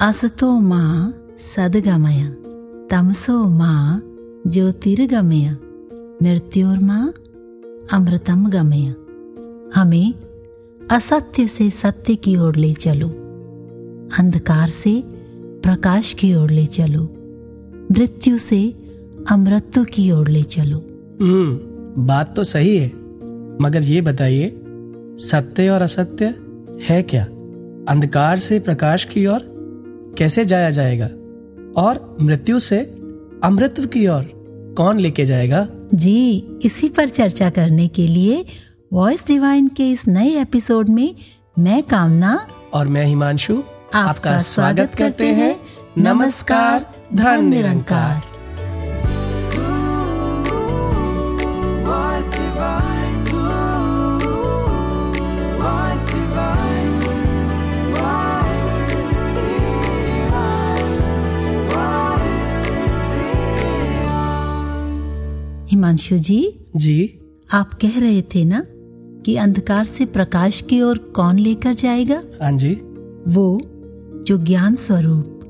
असतो माँ सदगमय तमसो माँ ज्योतिर्गमय, मृत्युर्मा अमृतम गमय हमें असत्य से सत्य की ओर ले चलो, अंधकार से प्रकाश की ओर ले चलो, मृत्यु से अमृत्यु की ओर ले चलो। हम्म बात तो सही है, मगर ये बताइए, सत्य और असत्य है क्या? अंधकार से प्रकाश की ओर कैसे जाया जाएगा? और मृत्यु से अमृत की ओर कौन लेके जाएगा? जी इसी पर चर्चा करने के लिए वॉइस डिवाइन के इस नए एपिसोड में मैं कामना और मैं हिमांशु आपका स्वागत करते हैं। नमस्कार धन निरंकार। हिमांशु जी। जी। आप कह रहे थे ना कि अंधकार से प्रकाश की ओर कौन लेकर जाएगा? हाँ जी। वो जो ज्ञान स्वरूप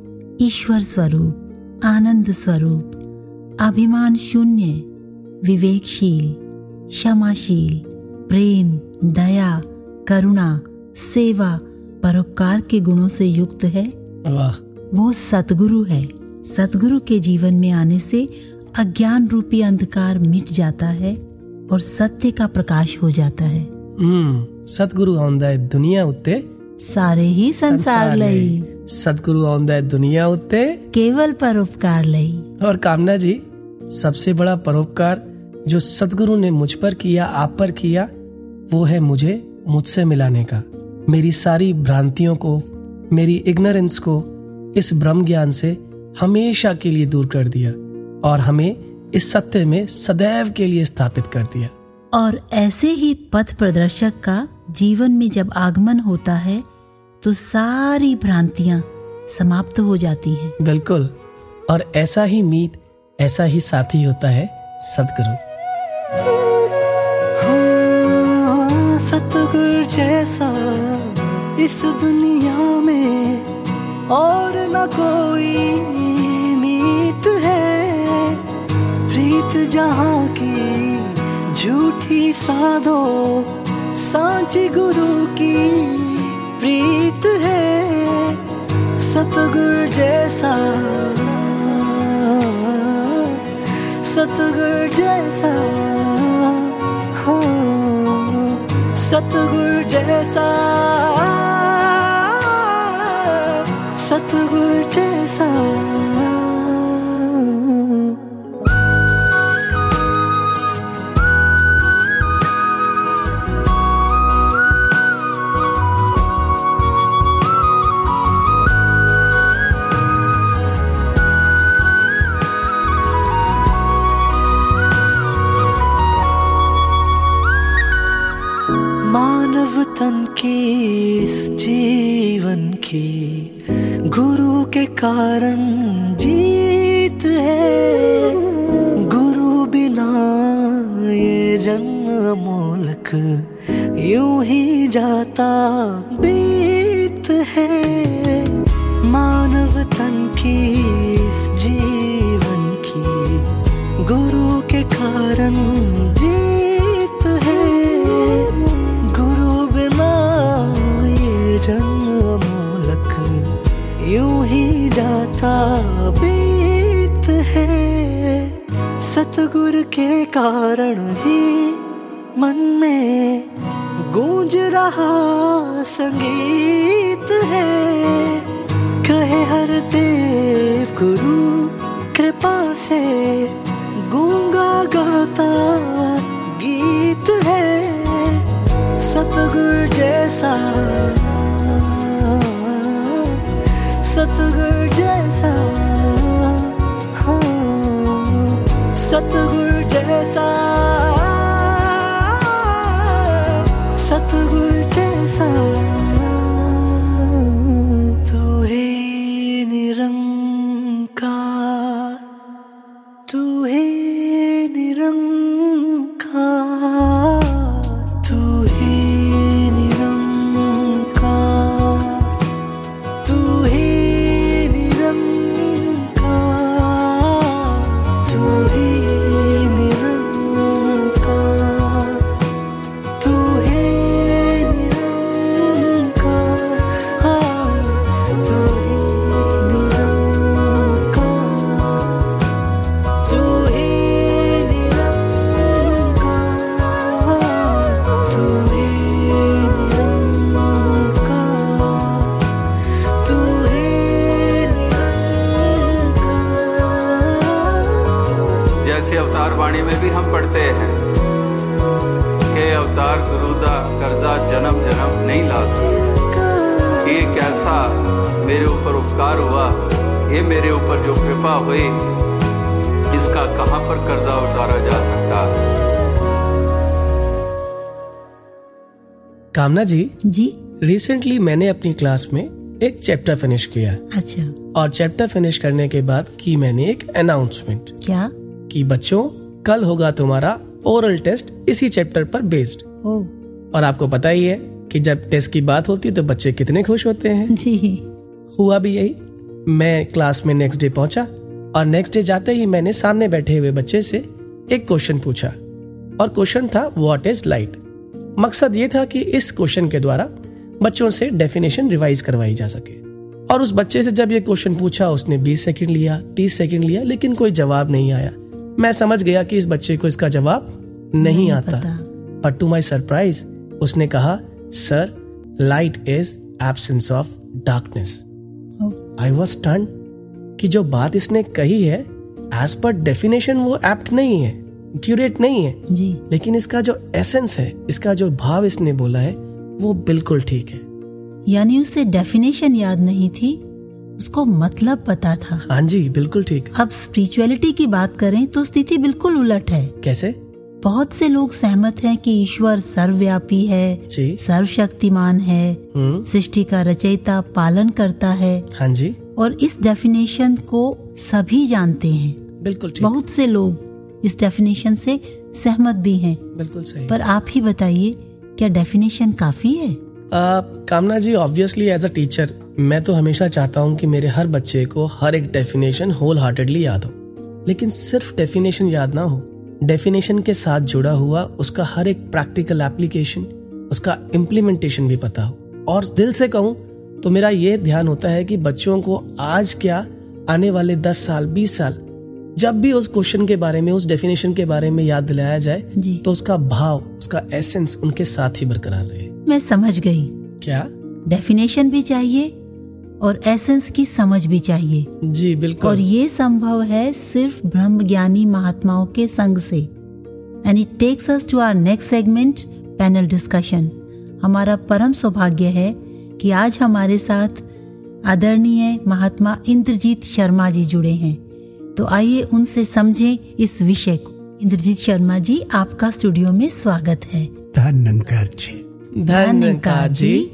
ईश्वर स्वरूप आनंद स्वरूप अभिमान शून्य विवेकशील क्षमाशील प्रेम दया करुणा सेवा परोपकार के गुणों से युक्त है। वाह। वो सतगुरु है। सतगुरु के जीवन में आने से अज्ञान रूपी अंधकार मिट जाता है और सत्य का प्रकाश हो जाता है। हम्म सतगुरु आਉਂਦਾ ਹੈ ਦੁਨੀਆ ਉੱਤੇ ਸਾਰੇ ਹੀ संसार लई। सतगुरु आंदा है दुनिया उत्ते केवल परोपकार लई। और कामना जी सबसे बड़ा परोपकार जो सतगुरु ने मुझ पर किया आप पर किया वो है मुझे मुझसे मिलाने का। मेरी सारी भ्रांतियों को मेरी इग्नोरेंस को इस ब्रह्म ज्ञान से हमेशा के लिए दूर कर दिया। और हमें इस सत्य में सदैव के लिए स्थापित कर दिया। और ऐसे ही पथ प्रदर्शक का जीवन में जब आगमन होता है तो सारी भ्रांतियाँ समाप्त हो जाती हैं। बिल्कुल। और ऐसा ही मीत ऐसा ही साथी होता है सदगुरु। हाँ, सतगुरु जैसा इस दुनिया में और न कोई प्रीत जहाँ की झूठी साधो सांची गुरु की प्रीत है सतगुर जैसा। सतगुर जैसा हाँ, सतगुरु जैसा। सतगुर जैसा। की इस जीवन की गुरु के कारण जीत है। गुरु बिना ये जन्म मोलक यूँ ही जाता सतगुरु के कारण ही मन में गूंज रहा संगीत है। कहे हर देव गुरु, कृपा से गूँगा गाता गीत है। सतगुरु जैसा सतगुरु जैसा। हम पढ़ते हैं के अवतार गुरुदा कर्जा जन्म जन्म नहीं ला सकते। ये कैसा मेरे ऊपर उपकार हुआ ये मेरे ऊपर जो कृपा हुई इसका कहाँ पर कर्जा उतारा जा सकता? कामना जी जी। रिसेंटली मैंने अपनी क्लास में एक चैप्टर फिनिश किया। अच्छा। और चैप्टर फिनिश करने के बाद की मैंने एक अनाउंसमेंट क्या? कि बच्चों कल होगा तुम्हारा ओरल टेस्ट इसी चैप्टर पर बेस्ड और आपको पता ही है कि जब टेस्ट की बात होती है तो बच्चे कितने खुश होते हैं। जी। हुआ भी यही। मैं क्लास में नेक्स्ट डे पहुँचा और नेक्स्ट डे जाते ही मैंने सामने बैठे हुए बच्चे से एक क्वेश्चन पूछा। और क्वेश्चन था व्हाट इज़ लाइट मकसद ये था कि इस क्वेश्चन के द्वारा बच्चों से डेफिनेशन रिवाइज करवाई जा सके। और उस बच्चे से जब ये क्वेश्चन पूछा उसने 20 सेकंड लिया 30 सेकंड लिया लेकिन कोई जवाब नहीं आया। मैं समझ गया कि इस बच्चे को इसका जवाब नहीं, नहीं आता। बट टू माई सरप्राइज़ उसने कहा sir light is absence of darkness I was turn कि जो बात इसने कही है एज पर डेफिनेशन वो एप्ट नहीं है क्यूरेट नहीं है। जी। लेकिन इसका जो एसेंस है इसका जो भाव इसने बोला है वो बिल्कुल ठीक है। यानी उसे डेफिनेशन याद नहीं थी उसको मतलब पता था। हाँ जी बिल्कुल ठीक। अब स्पिरिचुअलिटी की बात करें तो स्थिति बिल्कुल उलट है। कैसे? बहुत से लोग सहमत हैं कि ईश्वर सर्वव्यापी है सर्वशक्तिमान है हम्म। सृष्टि का रचयिता पालन करता है। हाँ जी। और इस डेफिनेशन को सभी जानते हैं। बिल्कुल ठीक। बहुत से लोग इस डेफिनेशन से सहमत भी हैं। बिल्कुल सही। पर आप ही बताइए क्या डेफिनेशन काफ़ी है? आ, Kamna ji obviously as a teacher मैं तो हमेशा चाहता हूँ कि मेरे हर बच्चे को हर एक डेफिनेशन होल हार्टेडली याद हो। लेकिन सिर्फ़ डेफिनेशन याद ना हो डेफिनेशन के साथ जुड़ा हुआ उसका हर एक प्रैक्टिकल एप्लीकेशन उसका इम्प्लीमेंटेशन भी पता हो। और दिल से कहूँ तो मेरा ये ध्यान होता है कि बच्चों को आज क्या आने वाले दस साल बीस साल जब भी उस क्वेश्चन के बारे में उस डेफिनेशन के बारे में याद दिलाया जाए तो उसका भाव उसका एसेंस उनके साथ ही बरकरार रहे। मैं समझ गई। क्या? डेफिनेशन भी चाहिए और एसेंस की समझ भी चाहिए। जी बिल्कुल। और ये संभव है सिर्फ़ ब्रह्म ज्ञानी महात्माओं के संग से। And it takes us to our next segment panel discussion हमारा परम सौभाग्य है कि आज हमारे साथ आदरणीय महात्मा इंद्रजीत शर्मा जी जुड़े हैं। तो आइए उनसे समझें इस विषय को। इंद्रजीत शर्मा जी आपका स्टूडियो में स्वागत है। धन्यकार जी। धन्यकार जी।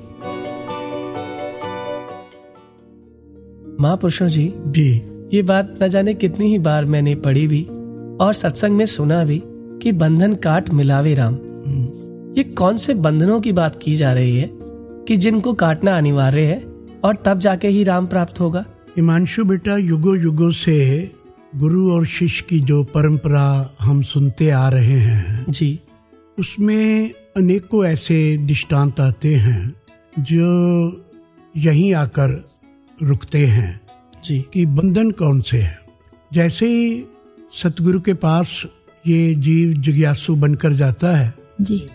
महापुरुषों जी जी। ये बात न जाने कितनी ही बार मैंने पढ़ी भी और सत्संग में सुना भी कि बंधन काट मिलावे राम। ये कौन से बंधनों की बात की जा रही है कि जिनको काटना अनिवार्य है और तब जाके ही राम प्राप्त होगा? हिमांशु बेटा युगो युगो से गुरु और शिष्य की जो परंपरा हम सुनते आ रहे हैं जी। उसमें अनेकों ऐसे दृष्टांत आते हैं जो यहीं आकर रुकते हैं जी। कि बंधन कौन से है? जैसे ही सतगुरु के पास ये जीव जिज्ञासु बनकर जाता है जी।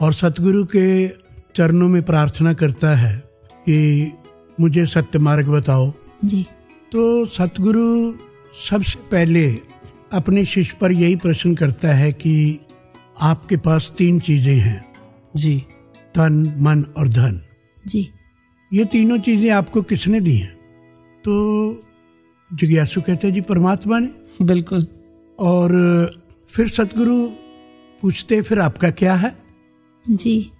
और सतगुरु के चरणों में प्रार्थना करता है कि मुझे सत्य मार्ग बताओ। जी। तो सतगुरु सबसे पहले अपने शिष्य पर यही प्रश्न करता है कि आपके पास तीन चीज़ें हैं। जी। तन मन और धन। जी। ये तीनों चीज़ें आपको किसने दी हैं? तो जिज्ञासु कहते हैं जी परमात्मा ने। बिल्कुल। और फिर सतगुरु पूछते फिर आपका क्या है? जी।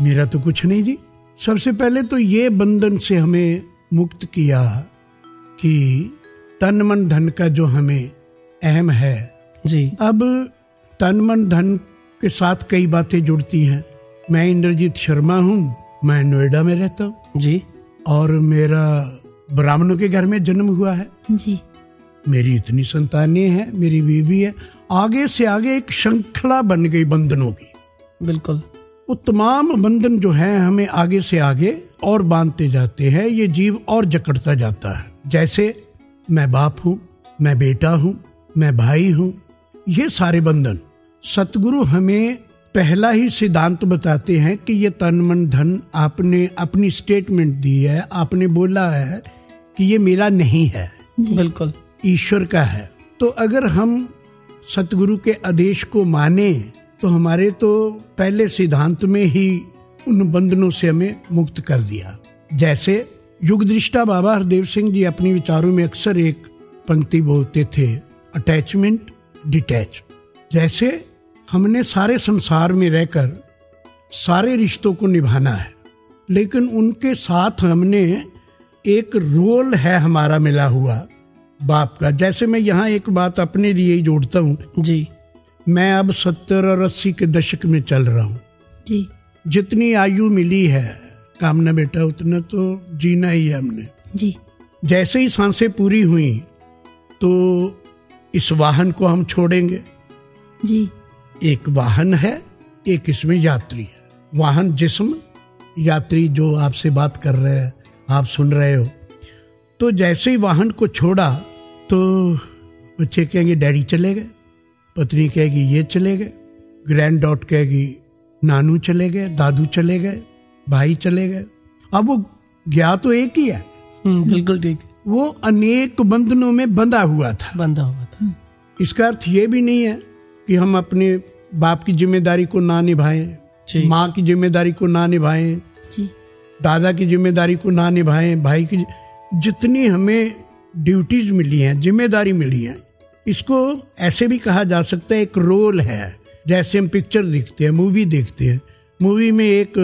मेरा तो कुछ नहीं जी। सबसे पहले तो ये बंधन से हमें मुक्त किया कि तन मन धन का जो हमें अहम है। जी। अब तन मन धन के साथ कई बातें जुड़ती हैं। मैं इंद्रजीत शर्मा हूँ मैं नोएडा में रहता हूँ। जी। और मेरा ब्राह्मणों के घर में जन्म हुआ है। जी। मेरी इतनी संतानें हैं मेरी बीवी है। आगे से आगे एक श्रृंखला बन गई बंधनों की। बिल्कुल। वो तमाम बंधन जो है हमें आगे से आगे और बांधते जाते हैं। ये जीव और जकड़ता जाता है। जैसे मैं बाप हूँ मैं बेटा हूँ मैं भाई हूँ ये सारे बंधन। सतगुरु हमें पहला ही सिद्धांत बताते हैं कि ये तन मन धन आपने अपनी स्टेटमेंट दी है आपने बोला है कि ये मेरा नहीं है। बिल्कुल। ईश्वर का है। तो अगर हम सतगुरु के आदेश को माने तो हमारे तो पहले सिद्धांत में ही उन बंधनों से हमें मुक्त कर दिया। जैसे युग दृष्टा बाबा हरदेव सिंह जी अपने विचारों में अक्सर एक पंक्ति बोलते थे अटैचमेंट डिटैच जैसे हमने सारे संसार में रहकर सारे रिश्तों को निभाना है लेकिन उनके साथ हमने एक रोल है हमारा मिला हुआ बाप का। जैसे मैं यहाँ एक बात अपने लिए ही जोड़ता हूँ। जी। मैं अब सत्तर और अस्सी के दशक में चल रहा हूँ। जी। जितनी आयु मिली है कामना बेटा उतना तो जीना ही है हमने। जी। जैसे ही साँसें पूरी हुई तो इस वाहन को हम छोड़ेंगे। जी। एक वाहन है एक इसमें यात्री है। वाहन जिस्म यात्री जो आपसे बात कर रहे हैं आप सुन रहे हो। तो जैसे ही वाहन को छोड़ा तो बच्चे कहेंगे डैडी चले गए। पत्नी कहेगी ये चले गए। ग्रैंड डॉट कहेगी नानू चले गए दादू चले गए भाई चले गए। अब वो गया तो एक ही है। हम्म, बिल्कुल ठीक। वो अनेक बंधनों में बंधा हुआ था। बंधा हुआ था। इसका अर्थ ये भी नहीं है कि हम अपने बाप की ज़िम्मेदारी को ना निभाएँ माँ की ज़िम्मेदारी को ना निभाएँ दादा की ज़िम्मेदारी को ना निभाएँ भाई की जितनी हमें ड्यूटीज़ मिली हैं ज़िम्मेदारी मिली है इसको ऐसे भी कहा जा सकता है एक रोल है। जैसे हम पिक्चर देखते हैं मूवी देखते हैं मूवी में एक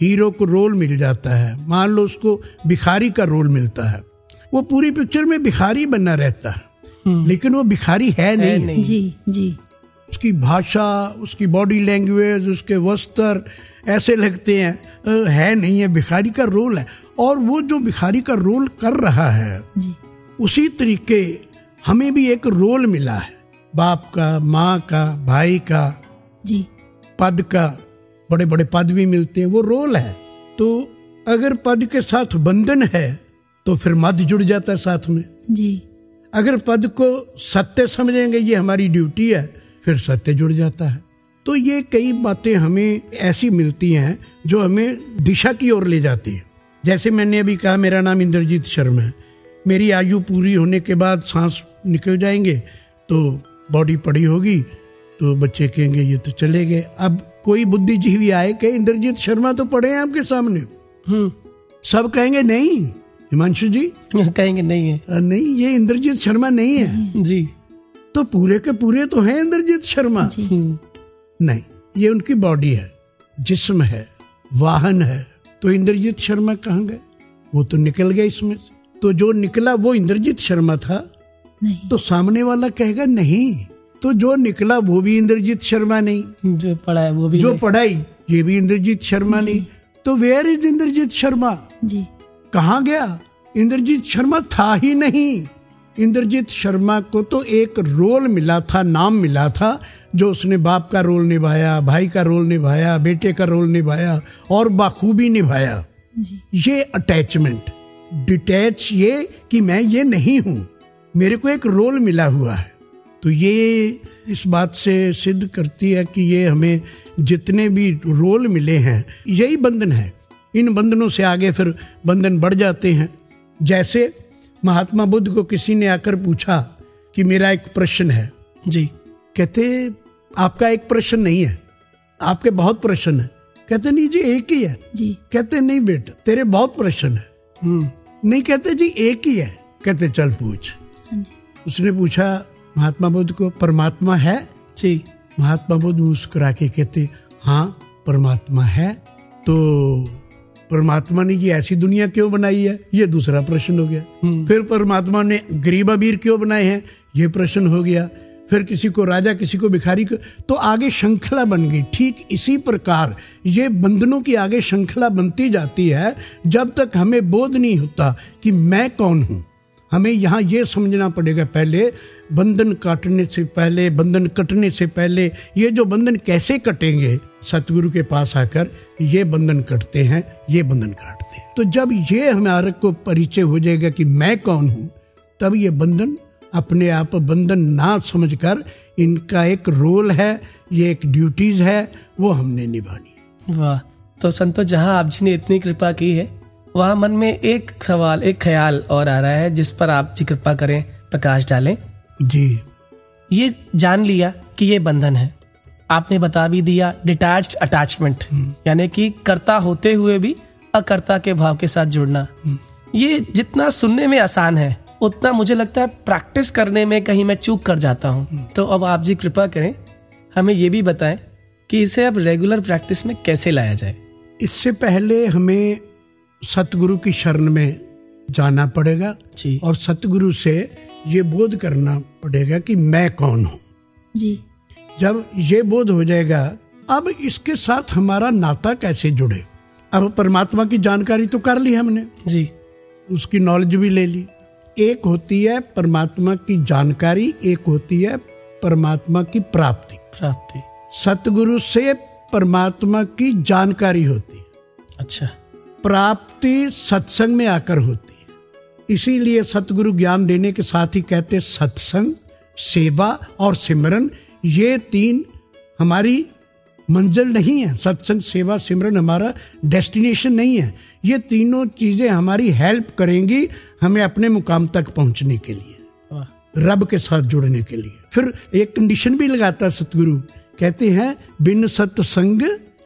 हीरो को रोल मिल जाता है। मान लो उसको भिखारी का रोल मिलता है। वो पूरी पिक्चर में भिखारी बना रहता है। लेकिन वो भिखारी है नहीं, है नहीं। जी जी। उसकी भाषा उसकी बॉडी लैंग्वेज उसके वस्त्र ऐसे लगते हैं। है नहीं है भिखारी का रोल है। और वो जो भिखारी का रोल कर रहा है जी। उसी तरीके हमें भी एक रोल मिला है। बाप का माँ का भाई का जी। पद का बड़े बड़े पद भी मिलते हैं वो रोल है। तो अगर पद के साथ बंधन है तो फिर मद जुड़ जाता है साथ में। जी। अगर पद को सत्य समझेंगे ये हमारी ड्यूटी है। फिर सत्य जुड़ जाता है। तो ये कई बातें हमें ऐसी मिलती हैं जो हमें दिशा की ओर ले जाती हैं। जैसे मैंने अभी कहा मेरा नाम इंद्रजीत शर्मा है। मेरी आयु पूरी होने के बाद सांस निकल जाएँगे तो बॉडी पड़ी होगी तो बच्चे कहेंगे ये तो चले गए। अब कोई बुद्धिजीवी आए कि इंद्रजीत शर्मा तो पड़े हैं आपके सामने। हम्म। सब कहेंगे नहीं। हिमांशु जी? कहेंगे नहीं है। नहीं ये इंद्रजीत शर्मा नहीं है। जी। तो पूरे के पूरे तो हैं इंद्रजीत शर्मा। हम्म, नहीं ये उनकी बॉडी है जिस्म है वाहन है। तो इंद्रजीत शर्मा कहाँ गए? वो तो निकल गए इसमें से। तो जो निकला वो इंद्रजीत शर्मा था? नहीं। तो सामने वाला कहेगा नहीं तो जो निकला वो भी इंद्रजीत शर्मा नहीं। जो पढ़ा है वो भी जो पढ़ाई ये भी इंद्रजीत शर्मा नहीं। तो वेयर इज़ इंद्रजीत शर्मा? जी। कहाँ गया? इंद्रजीत शर्मा था ही नहीं। इंद्रजीत शर्मा को तो एक रोल मिला था नाम मिला था जो उसने बाप का रोल निभाया भाई का रोल निभाया बेटे का रोल निभाया और बाखूबी निभाया। जी। ये अटैचमेंट डिटैच ये कि मैं ये नहीं हूँ मेरे को एक रोल मिला हुआ है। तो ये इस बात से सिद्ध करती है कि ये हमें जितने भी रोल मिले हैं यही बंधन है। इन बंधनों से आगे फिर बंधन बढ़ जाते हैं। जैसे महात्मा बुद्ध को किसी ने आकर पूछा कि मेरा एक प्रश्न है। जी। कहते आपका एक प्रश्न नहीं है। आपके बहुत प्रश्न है। कहते नहीं जी एक ही है। जी। कहते नहीं बेटा तेरे बहुत प्रश्न है। हम्म। नहीं कहते जी एक ही है। कहते चल पूछ। हाँ उसने पूछा महात्मा बुद्ध को परमात्मा है? जी। महात्मा बुद्ध मुस्कुरा के कहते हाँ परमात्मा है। तो परमात्मा ने ये ऐसी दुनिया क्यों बनाई है? ये दूसरा प्रश्न हो गया। फिर परमात्मा ने गरीब अमीर क्यों बनाए हैं? ये प्रश्न हो गया। फिर किसी को राजा किसी को भिखारी को तो आगे श्रृंखला बन गई। ठीक इसी प्रकार ये बंधनों की आगे श्रृंखला बनती जाती है जब तक हमें बोध नहीं होता कि मैं कौन हूँ। हमें यहाँ ये समझना पड़ेगा पहले, बंधन काटने से पहले, बंधन कटने से पहले, ये जो बंधन कैसे कटेंगे? सतगुरु के पास आकर ये बंधन कटते हैं, ये बंधन काटते हैं। तो जब ये हमारे को परिचय हो जाएगा कि मैं कौन हूँ, तब ये बंधन अपने आप बंधन ना समझकर इनका एक रोल है, ये एक ड्यूटीज़ है, वो हमने निभानी वाह तो संतो जहाँ आप जी ने इतनी कृपा की है वहाँ मन में एक सवाल एक ख्याल और आ रहा है जिस पर आप जी कृपा करें प्रकाश डालें। जी। ये जान लिया कि ये बंधन है। आपने बता भी दिया डिटैच्ड अटैचमेंट यानी कि कर्ता होते हुए भी अकर्ता के भाव के साथ जुड़ना। ये जितना सुनने में आसान है उतना मुझे लगता है प्रैक्टिस करने में कहीं मैं चूक कर जाता हूँ। तो अब आप जी कृपा करें हमें ये भी बताएँ कि इसे अब रेगुलर प्रैक्टिस में कैसे लाया जाए? इससे पहले हमें सतगुरु की शरण में जाना पड़ेगा जी। और सतगुरु से ये बोध करना पड़ेगा कि मैं कौन हूँ। जी। जब ये बोध हो जाएगा अब इसके साथ हमारा नाता कैसे जुड़े? अब परमात्मा की जानकारी तो कर ली हमने। जी। उसकी नॉलेज भी ले ली। एक होती है परमात्मा की जानकारी एक होती है परमात्मा की प्राप्ति। प्राप्ति। सतगुरु से परमात्मा की जानकारी होती है। अच्छा। प्राप्ति सत्संग में आकर होती है। इसीलिए सतगुरु ज्ञान देने के साथ ही कहते सत्संग सेवा और सिमरन ये तीन हमारी मंजिल नहीं है। सत्संग सेवा सिमरन हमारा डेस्टिनेशन नहीं है। ये तीनों चीज़ें हमारी हेल्प करेंगी हमें अपने मुकाम तक पहुँचने के लिए रब के साथ जुड़ने के लिए। फिर एक कंडीशन भी लगाता है सतगुरु। कहते हैं बिन सत्संग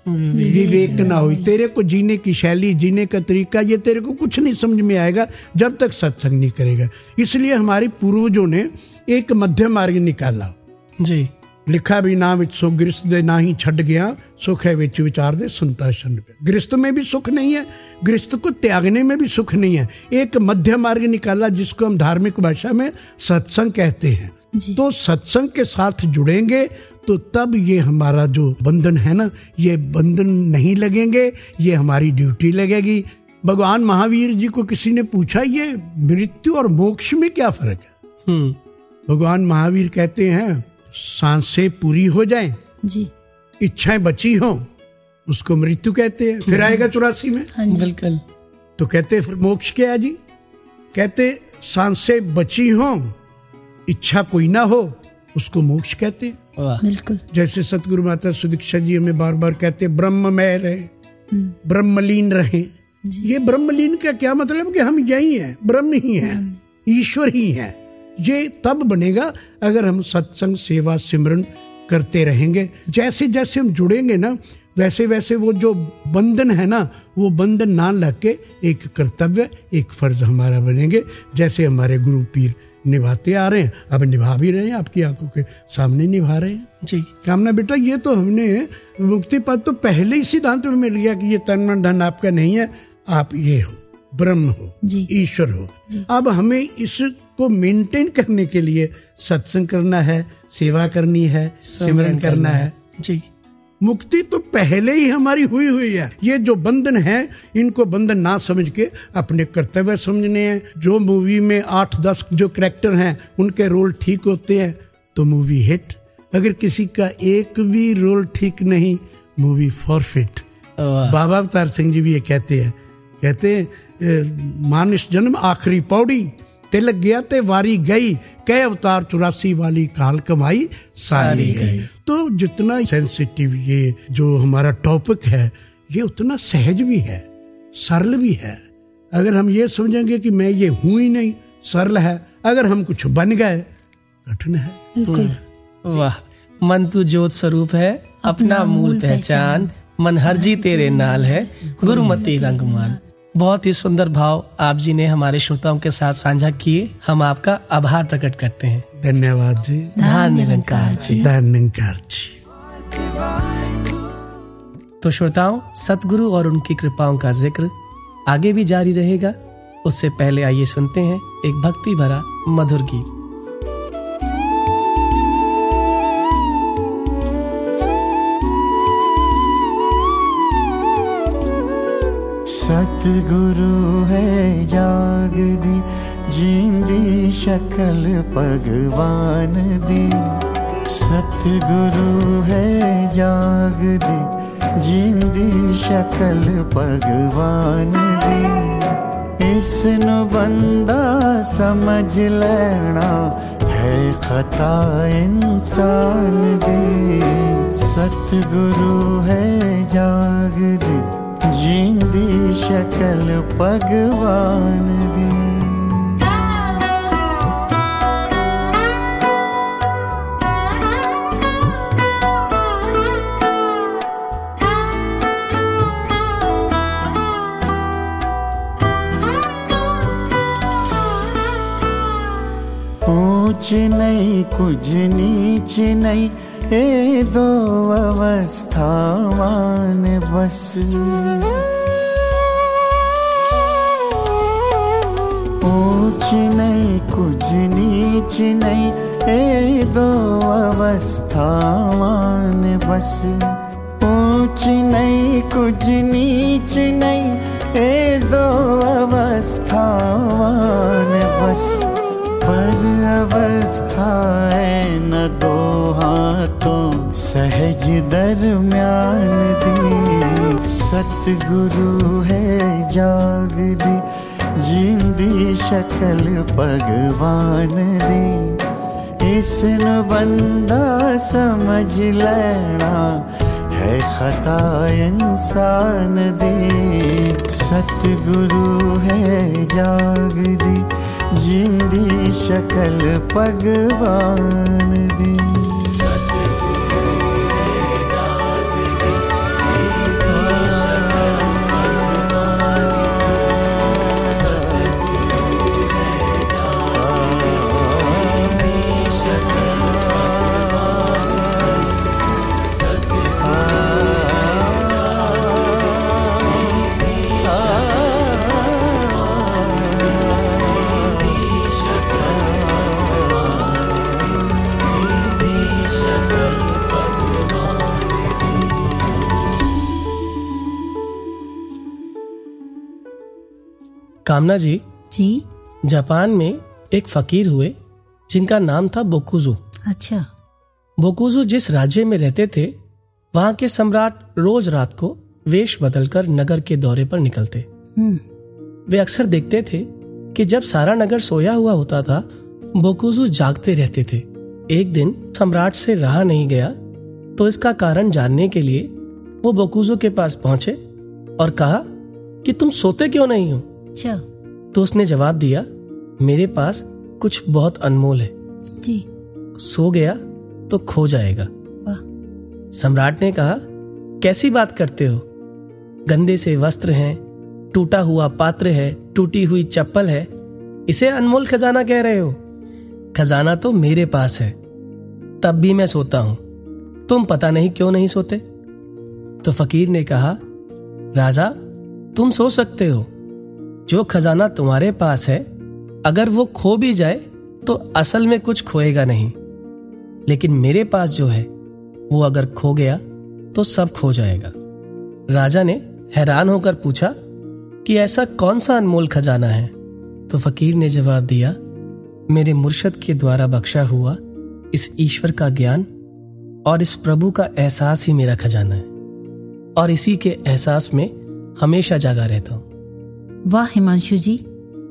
विवेक ना हो तेरे को जीने की शैली, जीने का तरीका, ये तेरे को कुछ नहीं समझ में आएगा जब तक सत्संग नहीं करेगा। इसलिए हमारे पूर्वजों ने एक मध्य मार्ग निकाला। जी। लिखा भी ना विच सो गिरस्त दे ना ही छड़ गया सुख है विच विचार दे संता छनबे गिरस्त में भी सुख नहीं है ग्रिस्त को त्यागने में भी सुख नहीं है। एक मध्य मार्ग निकाला जिसको हम धार्मिक भाषा में सत्संग कहते हैं। तो सत्संग के साथ जुड़ेंगे तो तब ये हमारा जो बंधन है ना ये बंधन नहीं लगेंगे ये हमारी ड्यूटी लगेगी। भगवान महावीर जी को किसी ने पूछा ये मृत्यु और मोक्ष में क्या फ़र्क है? हम्म। भगवान महावीर कहते हैं साँसें पूरी हो जाएँ। जी। इच्छाएँ बची हों उसको मृत्यु कहते हैं। फिर आएगा चौरासी में। हाँ बिल्कुल। तो कहते फिर मोक्ष क्या है जी? कहते साँसें बची हों इच्छा कोई ना हो उसको मोक्ष कहते हैं। बिल्कुल। जैसे सतगुरु माता सुदीक्षा जी हमें बार बार कहते ब्रह्म में रहे ब्रह्मलीन रहे। ये ब्रह्मलीन का क्या मतलब कि हम यही हैं ब्रह्म ही हैं ईश्वर ही हैं। ये तब बनेगा अगर हम सत्संग सेवा सिमरन करते रहेंगे। जैसे जैसे हम जुड़ेंगे ना वैसे वैसे वो जो बंधन है ना वो बंधन ना लग के एक कर्तव्य एक फ़र्ज़ हमारा बनेंगे। जैसे हमारे गुरु पीर निभाते आ रहे हैं अब निभा भी रहे हैं आपकी आँखों के सामने निभा रहे हैं। जी। कामना बेटा ये तो हमने मुक्ति पद तो पहले ही सिद्धांत में मिल गया कि ये तन मन धन आपका नहीं है आप ये हो ब्रह्म हो ईश्वर हो। अब हमें इसको मेंटेन करने के लिए सत्संग करना है सेवा करनी है सिमरन करना है। जी। मुक्ति तो पहले ही हमारी हुई हुई है। ये जो बंधन है इनको बंधन ना समझ के अपने कर्तव्य समझने हैं। जो मूवी में आठ दस जो करेक्टर हैं उनके रोल ठीक होते हैं तो मूवी हिट अगर किसी का एक भी रोल ठीक नहीं मूवी फॉरफिट बाबा अवतार सिंह जी भी ये कहते हैं। कहते हैं, "ए, मानुष जन्म आखिरी पौड़ी तिलक गया ते वारी गई कै अवतार चौरासी वाली काल कमाई सारी गई। तो जितना सेंसिटिव ये जो हमारा टॉपिक है ये उतना सहज भी है सरल भी है। अगर हम ये समझेंगे कि मैं ये हूँ ही नहीं सरल है। अगर हम कुछ बन गए कठिन है। बिल्कुल। वाह मन तू ज्योत स्वरूप है अपना मूल पहचान मन हरजी तेरे नाल है गुरुमति रंगमान बहुत ही सुंदर भाव आप जी ने हमारे श्रोताओं के साथ साझा किए। हम आपका आभार प्रकट करते हैं। धन्यवाद जी। धन निरंकार जी। धन्यकार जी। तो श्रोताओं सतगुरु और उनकी कृपाओं का ज़िक्र आगे भी जारी रहेगा। उससे पहले आइए सुनते हैं एक भक्ति भरा मधुर गीत। सतगुरु है, जाग दी, जींदी शक्ल भगवान दी। सतगुरु है, जाग दी, जींदी शक्ल भगवान दी। इसनु बंदा समझ लेना है, खता इंसान दी। सतगुरु है, जाग दी, जींदी शकल भगवान दी। ऊंच नहीं कुछ नीच नहीं ए दो अवस्थावान बस। ऊंच नहीं कुछ नीच नहीं। ए, दो अवस्थावान बस। ऊंच नहीं, कुछ नीच नहीं। ए, दो अवस्थावान बस। पर अवस्था है न दो हाथों। सहज दरम्यान दी। सतगुरु है, जाग दी। जिंदी शक्ल भगवान दी। इसन बंदा समझ लेना है खता इंसान दी। सतगुरु है जाग दी, जिंदी शक्ल भगवान दी। कामना जी जी। जापान में एक फकीर हुए जिनका नाम था बोकुजू। अच्छा। बोकुजू जिस राज्य में रहते थे वहाँ के सम्राट रोज रात को वेश बदलकर नगर के दौरे पर निकलते। हम्म। वे अक्सर देखते थे कि जब सारा नगर सोया हुआ होता था बोकुजू जागते रहते थे। एक दिन सम्राट से रहा नहीं गया तो इसका कारण जानने के लिए वो बोकुजू के पास पहुँचे और कहा कि तुम सोते क्यों नहीं हो? अच्छा। तो उसने जवाब दिया मेरे पास कुछ बहुत अनमोल है। जी। सो गया तो खो जाएगा। सम्राट ने कहा कैसी बात करते हो? गंदे से वस्त्र हैं टूटा हुआ पात्र है टूटी हुई चप्पल है। इसे अनमोल खजाना कह रहे हो? खजाना तो मेरे पास है। तब भी मैं सोता हूँ। तुम पता नहीं क्यों नहीं सोते? तो फकीर ने कहा राजा तुम सो सकते हो। जो खजाना तुम्हारे पास है, अगर वो खो भी जाए तो असल में कुछ खोएगा नहीं। लेकिन मेरे पास जो है, वो अगर खो गया तो सब खो जाएगा। राजा ने हैरान होकर पूछा कि ऐसा कौन सा अनमोल खजाना है? तो फकीर ने जवाब दिया, मेरे मुर्शद के द्वारा बख्शा हुआ इस ईश्वर का ज्ञान और इस प्रभु का एहसास ही मेरा खजाना है। और इसी के एहसास में हमेशा जागा रहता हूँ। वाह हिमांशु जी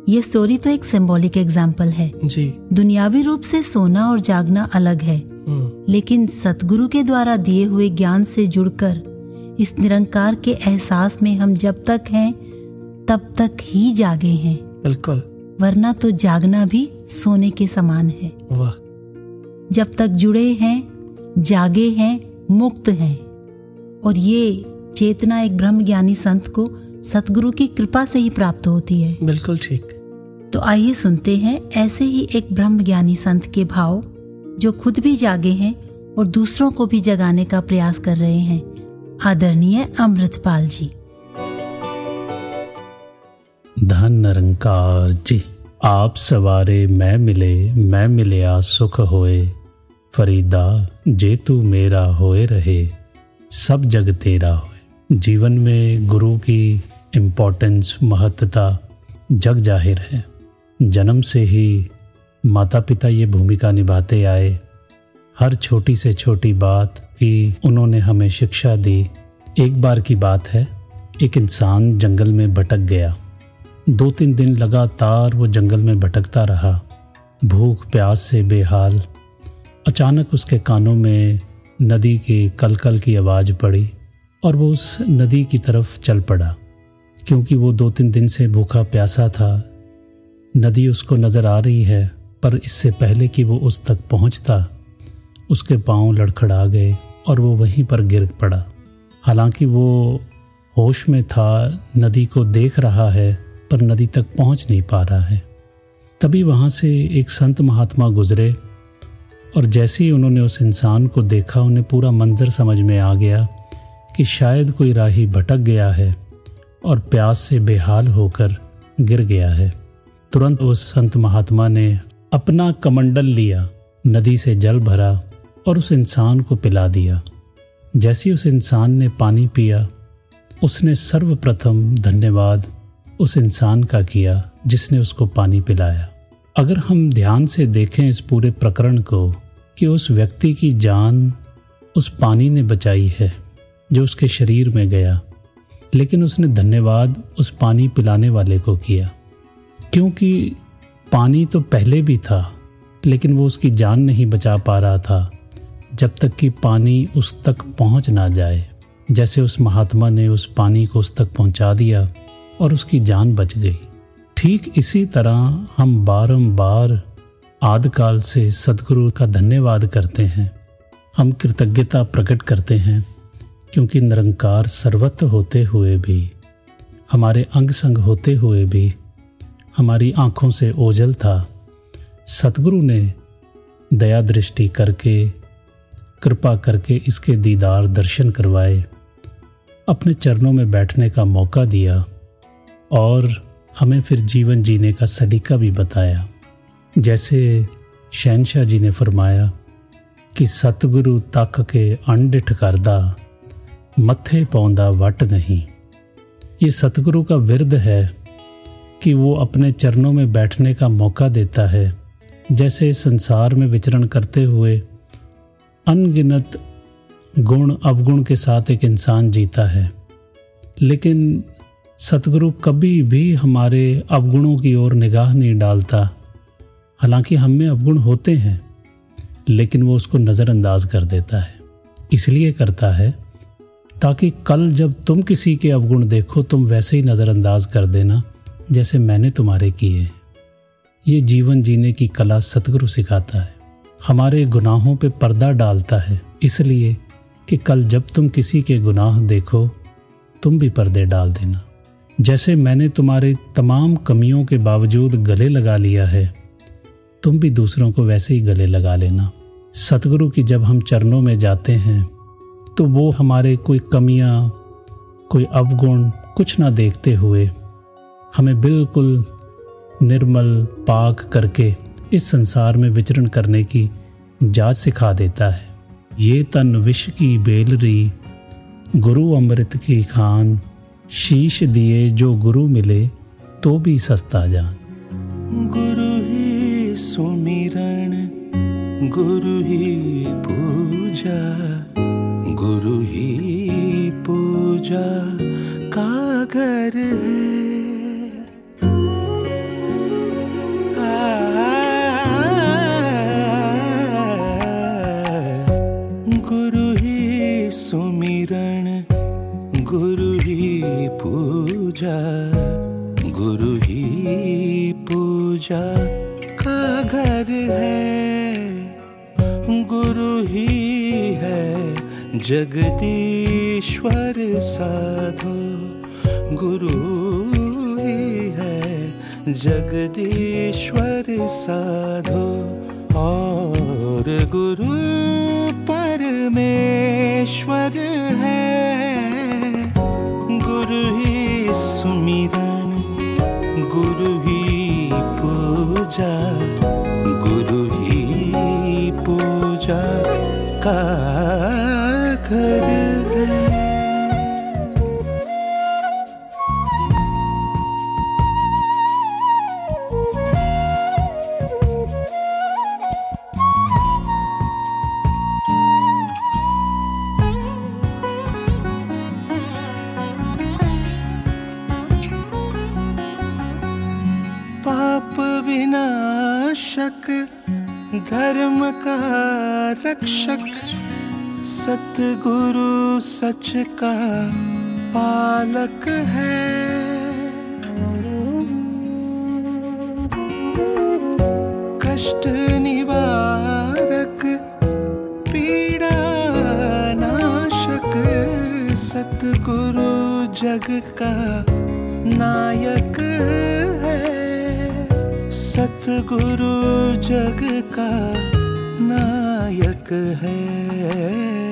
ये स्टोरी तो एक सिंबॉलिक एग्ज़ाम्पल है। जी। दुनियावी रूप से सोना और जागना अलग है। हम्म, लेकिन सतगुरु के द्वारा दिए हुए ज्ञान से जुड़कर इस निरंकार के एहसास में हम जब तक हैं तब तक ही जागे हैं। बिल्कुल। वरना तो जागना भी सोने के समान है। वाह। जब तक जुड़े हैं जागे हैं मुक्त हैं। और ये चेतना एक ब्रह्म ज्ञानी संत को सतगुरु की कृपा से ही प्राप्त होती है। बिल्कुल ठीक। तो आइए सुनते हैं ऐसे ही एक ब्रह्म ज्ञानी संत के भाव जो खुद भी जागे हैं और दूसरों को भी जगाने का प्रयास कर रहे हैं। आदरणीय अमृतपाल जी। धन निरंकार जी आप सवारे मैं मिले मैं मिलया सुख होए। फरीदा जे तू मेरा होए रहे सब जग तेरा होए। जीवन में गुरु की इम्पोर्टेंस महत्ता जग ज़ाहिर है। जन्म से ही माता पिता ये भूमिका निभाते आए। हर छोटी से छोटी बात की उन्होंने हमें शिक्षा दी। एक बार की बात है, एक इंसान जंगल में भटक गया। दो तीन दिन लगातार वो जंगल में भटकता रहा। भूख, प्यास से बेहाल। अचानक उसके कानों में नदी के कलकल की आवाज़ पड़ी और वो उस नदी की तरफ़ चल पड़ा। क्योंकि वो दो तीन दिन से भूखा प्यासा था। नदी उसको नज़र आ रही है, पर इससे पहले कि वो उस तक पहुँचता, उसके पाँव लड़खड़ा गए और वो वहीं पर गिर पड़ा। हालाँकि वो होश में था, नदी को देख रहा है, पर नदी तक पहुँच नहीं पा रहा है। तभी वहाँ से एक संत महात्मा गुजरे, और जैसे ही उन्होंने उस इंसान को देखा, उन्हें पूरा मंजर समझ में आ गया कि शायद कोई राही भटक गया है। और प्यास से बेहाल होकर गिर गया है। तुरंत उस संत महात्मा ने अपना कमंडल लिया, नदी से जल भरा और उस इंसान को पिला दिया। जैसे उस इंसान ने पानी पिया, उसने सर्वप्रथम धन्यवाद उस इंसान का किया जिसने उसको पानी पिलाया। अगर हम ध्यान से देखें इस पूरे प्रकरण को कि उस व्यक्ति की जान उस पानी ने बचाई है जो उसके शरीर में गया लेकिन उसने धन्यवाद उस पानी पिलाने वाले को किया। क्योंकि पानी तो पहले भी था, लेकिन वो उसकी जान नहीं बचा पा रहा था, जब तक कि पानी उस तक पहुँच ना जाए। जैसे उस महात्मा ने उस पानी को उस तक पहुँचा दिया और उसकी जान बच गई। ठीक इसी तरह हम बारंबार आदकाल से सदगुरु का धन्यवाद करते हैं। हम कृतज्ञता प्रकट करते हैं। क्योंकि निरंकार सर्वत्र होते हुए भी, हमारे अंग संग होते हुए भी, हमारी आँखों से ओझल था। सतगुरु ने दया दृष्टि करके, कृपा करके इसके दीदार दर्शन करवाए। अपने चरणों में बैठने का मौका दिया और हमें फिर जीवन जीने का सलीका भी बताया। जैसे शहनशाह जी ने फरमाया कि सतगुरु तक के अंडिठ करदा मत्थे पौंदा वट नहीं। ये सतगुरु का विरद है कि वो अपने चरणों में बैठने का मौका देता है, जैसे संसार में विचरण करते हुए अनगिनत गुण, अवगुण के साथ एक इंसान जीता है। लेकिन सतगुरु कभी भी हमारे अवगुणों की ओर निगाह नहीं डालता। हालाँकि हम में अवगुण होते हैं, लेकिन वो उसको नज़रअंदाज कर देता है, इसलिए करता है ताकि कल जब तुम किसी के अवगुण देखो, तुम वैसे ही नज़रअंदाज कर देना जैसे मैंने तुम्हारे किए ये जीवन जीने की कला सतगुरु सिखाता है। हमारे गुनाहों पे पर्दा डालता है, इसलिए कि कल जब तुम किसी के गुनाह देखो, तुम भी पर्दे डाल देना। जैसे मैंने तुम्हारे तमाम कमियों के बावजूद गले लगा लिया है, तुम भी दूसरों को वैसे ही गले लगा लेना। सतगुरु की जब हम चरणों में जाते हैं तो वो हमारे कोई कमियाँ, कोई अवगुण कुछ ना देखते हुए हमें बिल्कुल निर्मल पाक करके इस संसार में विचरण करने की जाच सिखा देता है। ये तन विष की बेलरी, गुरु अमृत की खान, शीश दिए जो गुरु मिले तो भी सस्ता जान। गुरु ही सुमिरण गुरु ही पूजा। गुरु ही पूजा का घर है गुरु ही सुमिरण गुरु ही पूजा गुरु ही पूजा का घर है गुरु ही है जगदीश्वर साधो गुरु ही है। जगदीश्वर साधो और गुरु परमेश्वर है। गुरु ही सुमिरन, गुरु ही पूजा, गुरु ही पूजा का है पाप विनाशक धर्म का रक्षक। सतगुरु सच का पालक है। कष्ट निवारक, पीड़ा नाशक, सतगुरु जग का नायक है। सतगुरु जग का नायक है।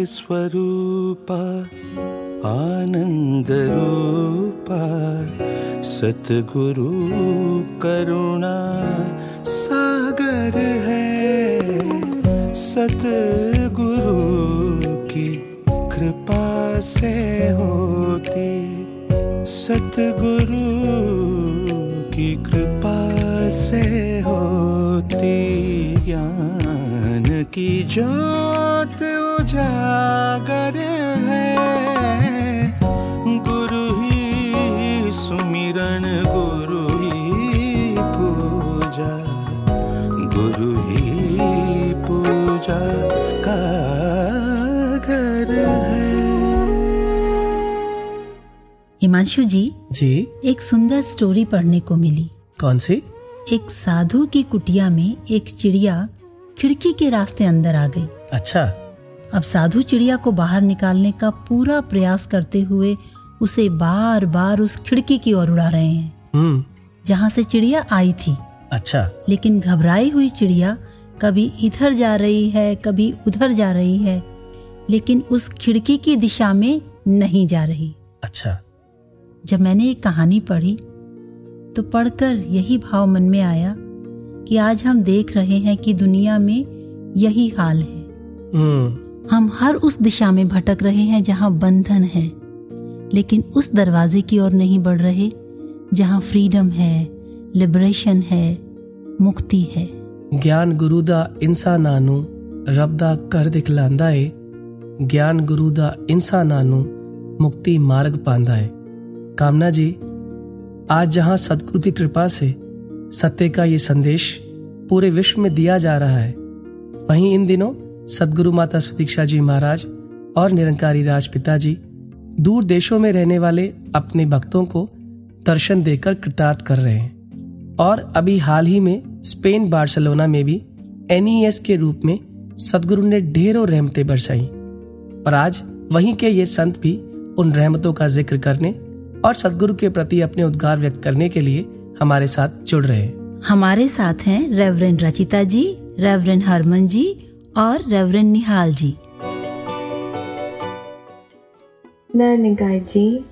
स्वरूपा, आनंद रूपा, सतगुरु करुणा, सागर है सतगुरु की कृपा से होती। सतगुरु की कृपा से होती, ज्ञान की ज्योत उजागर है। गुरु ही सुमिरन गुरु ही पूजा। गुरु ही पूजा का घर है। हिमांशु जी जी। एक सुंदर स्टोरी पढ़ने को मिली। कौन सी? एक साधु की कुटिया में एक चिड़िया खिड़की के रास्ते अंदर आ गई। अच्छा। अब साधु चिड़िया को बाहर निकालने का पूरा प्रयास करते हुए उसे बार बार उस खिड़की की ओर उड़ा रहे हैं। हम्म। जहाँ से चिड़िया आई थी। अच्छा। लेकिन घबराई हुई चिड़िया कभी इधर जा रही है कभी उधर जा रही है लेकिन उस खिड़की की दिशा में नहीं जा रही। अच्छा। जब मैंने ये कहानी पढ़ी तो पढ़कर यही भाव मन में आया कि आज हम देख रहे हैं कि दुनिया में यही हाल है। हम्म। हम हर उस दिशा में भटक रहे हैं जहां बंधन है लेकिन उस दरवाजे की ओर नहीं बढ़ रहे जहां फ्रीडम है लिबरेशन है मुक्ति है ਗਿਆਨ ਗੁਰੂ ਦਾ ਇਨਸਾਨਾਂ ਨੂੰ ਰੱਬ ਦਾ ਕਰ ਦਿਖਲਾਉਂਦਾ ਏ ਗਿਆਨ ਗੁਰੂ ਦਾ ਇਨਸਾਨਾਂ ਨੂੰ मुक्ति मार्ग पांदा है कामना जी आज जहां सदगुरु की कृपा से सत्य का ये संदेश पूरे विश्व में दिया जा रहा है वहीं इन दिनों सदगुरु माता सुदीक्षा जी महाराज और निरंकारी राजपिता जी दूर देशों में रहने वाले अपने भक्तों को दर्शन देकर कृतार्थ कर रहे हैं। और अभी हाल ही में स्पेन बार्सिलोना में भी एनईएस के रूप में सदगुरु ने ढेरों रहमतें बरसाई। और आज वहीं के ये संत भी उन रहमतों का ज़िक्र करने और सदगुरु के प्रति अपने उद्गार व्यक्त करने के लिए हमारे साथ जुड़ रहे हमारे साथ हैं reverend Rachita ji reverend Herman ji और रेवरन निहाल जी। निगार जी,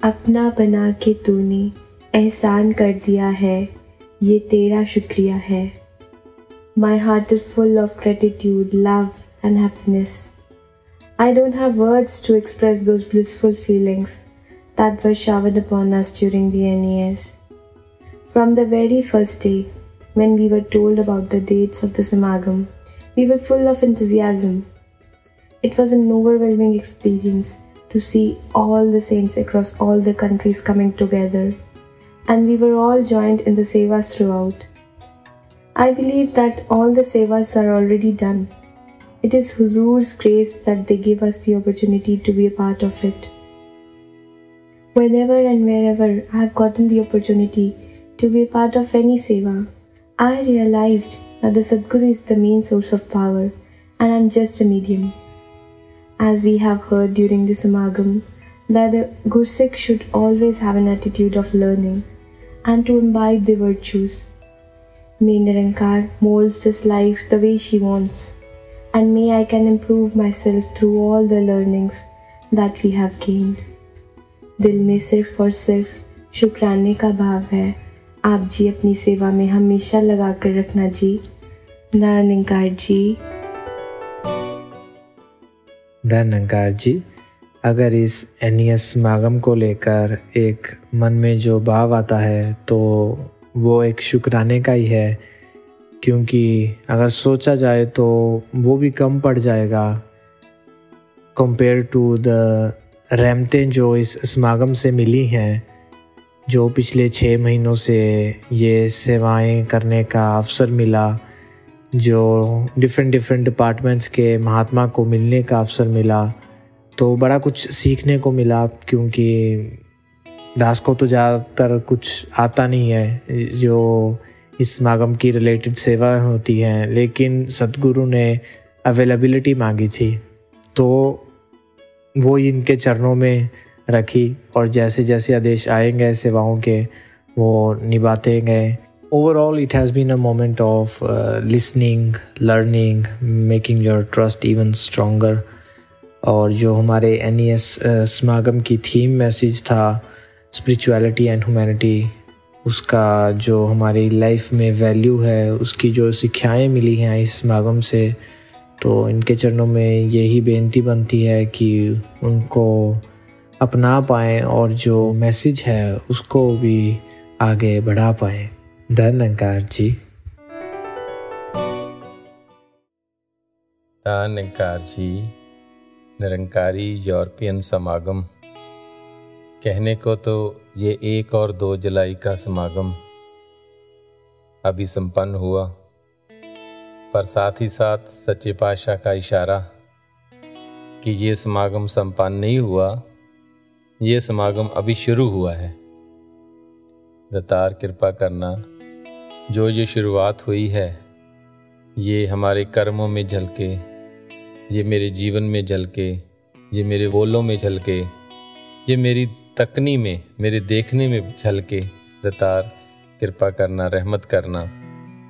अपना बना के तूने एहसान कर दिया है, ये तेरा शुक्रिया है। My heart is full of gratitude love and happiness I don't have words to express those blissful feelings that were showered upon us during the N years from the very first day when we were told about the dates of the Samagam we were full of enthusiasm. It was an overwhelming experience to see all the saints across all the countries coming together, and we were all joined in the sevas throughout. I believe that all the sevas are already done. It is Huzur's grace that they give us the opportunity to be a part of it. Whenever and wherever I have gotten the opportunity to be a part of any seva, I realized that the Sadguru is the main source of power and I'm just a medium. As we have heard during the Samagam, that the Gursik should always have an attitude of learning and to imbibe the virtues. May Nirankar molds this life the way she wants and may I can improve myself through all the learnings that we have gained. दिल में सिर्फ और सिर्फ शुक्राने का भाव है आप जी अपनी सेवा में हमेशा लगा कर रखना जी। नानिकार जी। धनंकार जी, अगर इस एनियस समागम को लेकर एक मन में जो भाव आता है तो वो एक शुक्राने का ही है। क्योंकि अगर सोचा जाए तो वो भी कम पड़ जाएगा। कंपेयर टू द रहमतें जो इस समागम से मिली हैं जो पिछले छः महीनों से ये सेवाएँ करने का अवसर मिला, जो डिफरेंट डिफरेंट डिपार्टमेंट्स के महात्मा को मिलने का अवसर मिला तो बड़ा कुछ सीखने को मिला, क्योंकि दास को तो ज़्यादातर कुछ आता नहीं है, जो इस समागम की रिलेटेड सेवा होती हैं, लेकिन सतगुरु ने अवेलेबिलिटी मांगी थी। तो वो इनके चरणों में रखी और जैसे जैसे आदेश आएँगे सेवाओं के वो निभाते गए overall it has been a moment of listening learning making your trust even stronger और जो हमारे एन ई एस समागम की थीम मैसेज था स्पिरिचुअलिटी एंड ह्यूमैनिटी उसका जो हमारी लाइफ में वैल्यू है, उसकी जो शिक्षाएँ मिली हैं इस समागम से तो इनके चरणों में यही बेनती बनती है कि उनको अपना पाएँ और जो मैसेज है, उसको भी आगे बढ़ा पाएँ। अंकार जी। धन्यकार जी, निरंकारी यूरोपियन समागम। कहने को तो ये एक और दो जुलाई का समागम अभी संपन्न हुआ, पर साथ ही साथ सच्चे पातशाह का इशारा कि ये समागम संपन्न नहीं हुआ ये समागम अभी शुरू हुआ है। दतार कृपा करना, जो ये शुरुआत हुई है, ये हमारे कर्मों में झलके, ये मेरे जीवन में झलके, ये मेरे बोलों में झलके, ये मेरी तकनी में, मेरे देखने में झलके। दतार कृपा करना, रहमत करना,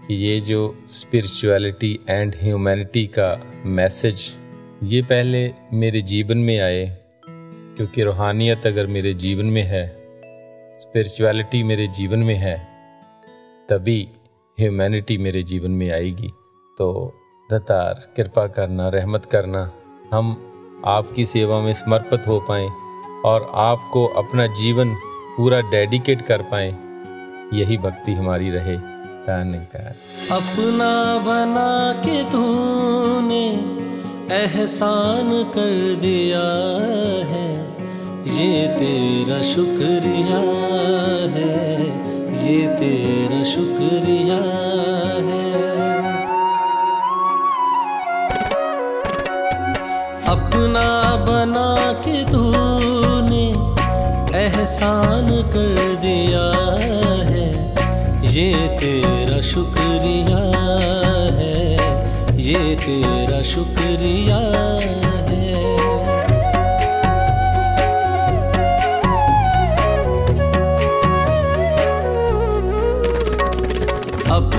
कि ये जो स्पिरिचुअलिटी एंड ह्यूमैनिटी का मैसेज ये पहले मेरे जीवन में आए क्योंकि रूहानियत अगर मेरे जीवन में है स्पिरिचुअलिटी मेरे जीवन में है, तभी ह्यूमैनिटी मेरे जीवन में आएगी। तो दतार कृपा करना, रहमत करना, हम आपकी सेवा में समर्पित हो पाएँ और आपको अपना जीवन पूरा डेडिकेट कर पाएँ। यही भक्ति हमारी रहे। अपना बना के तूने, एहसान कर दिया है। ये तेरा शुक्रिया है, ये तेरा शुक्रिया है। अपना बना के तूने एहसान कर दिया है, ये तेरा शुक्रिया है, ये तेरा शुक्रिया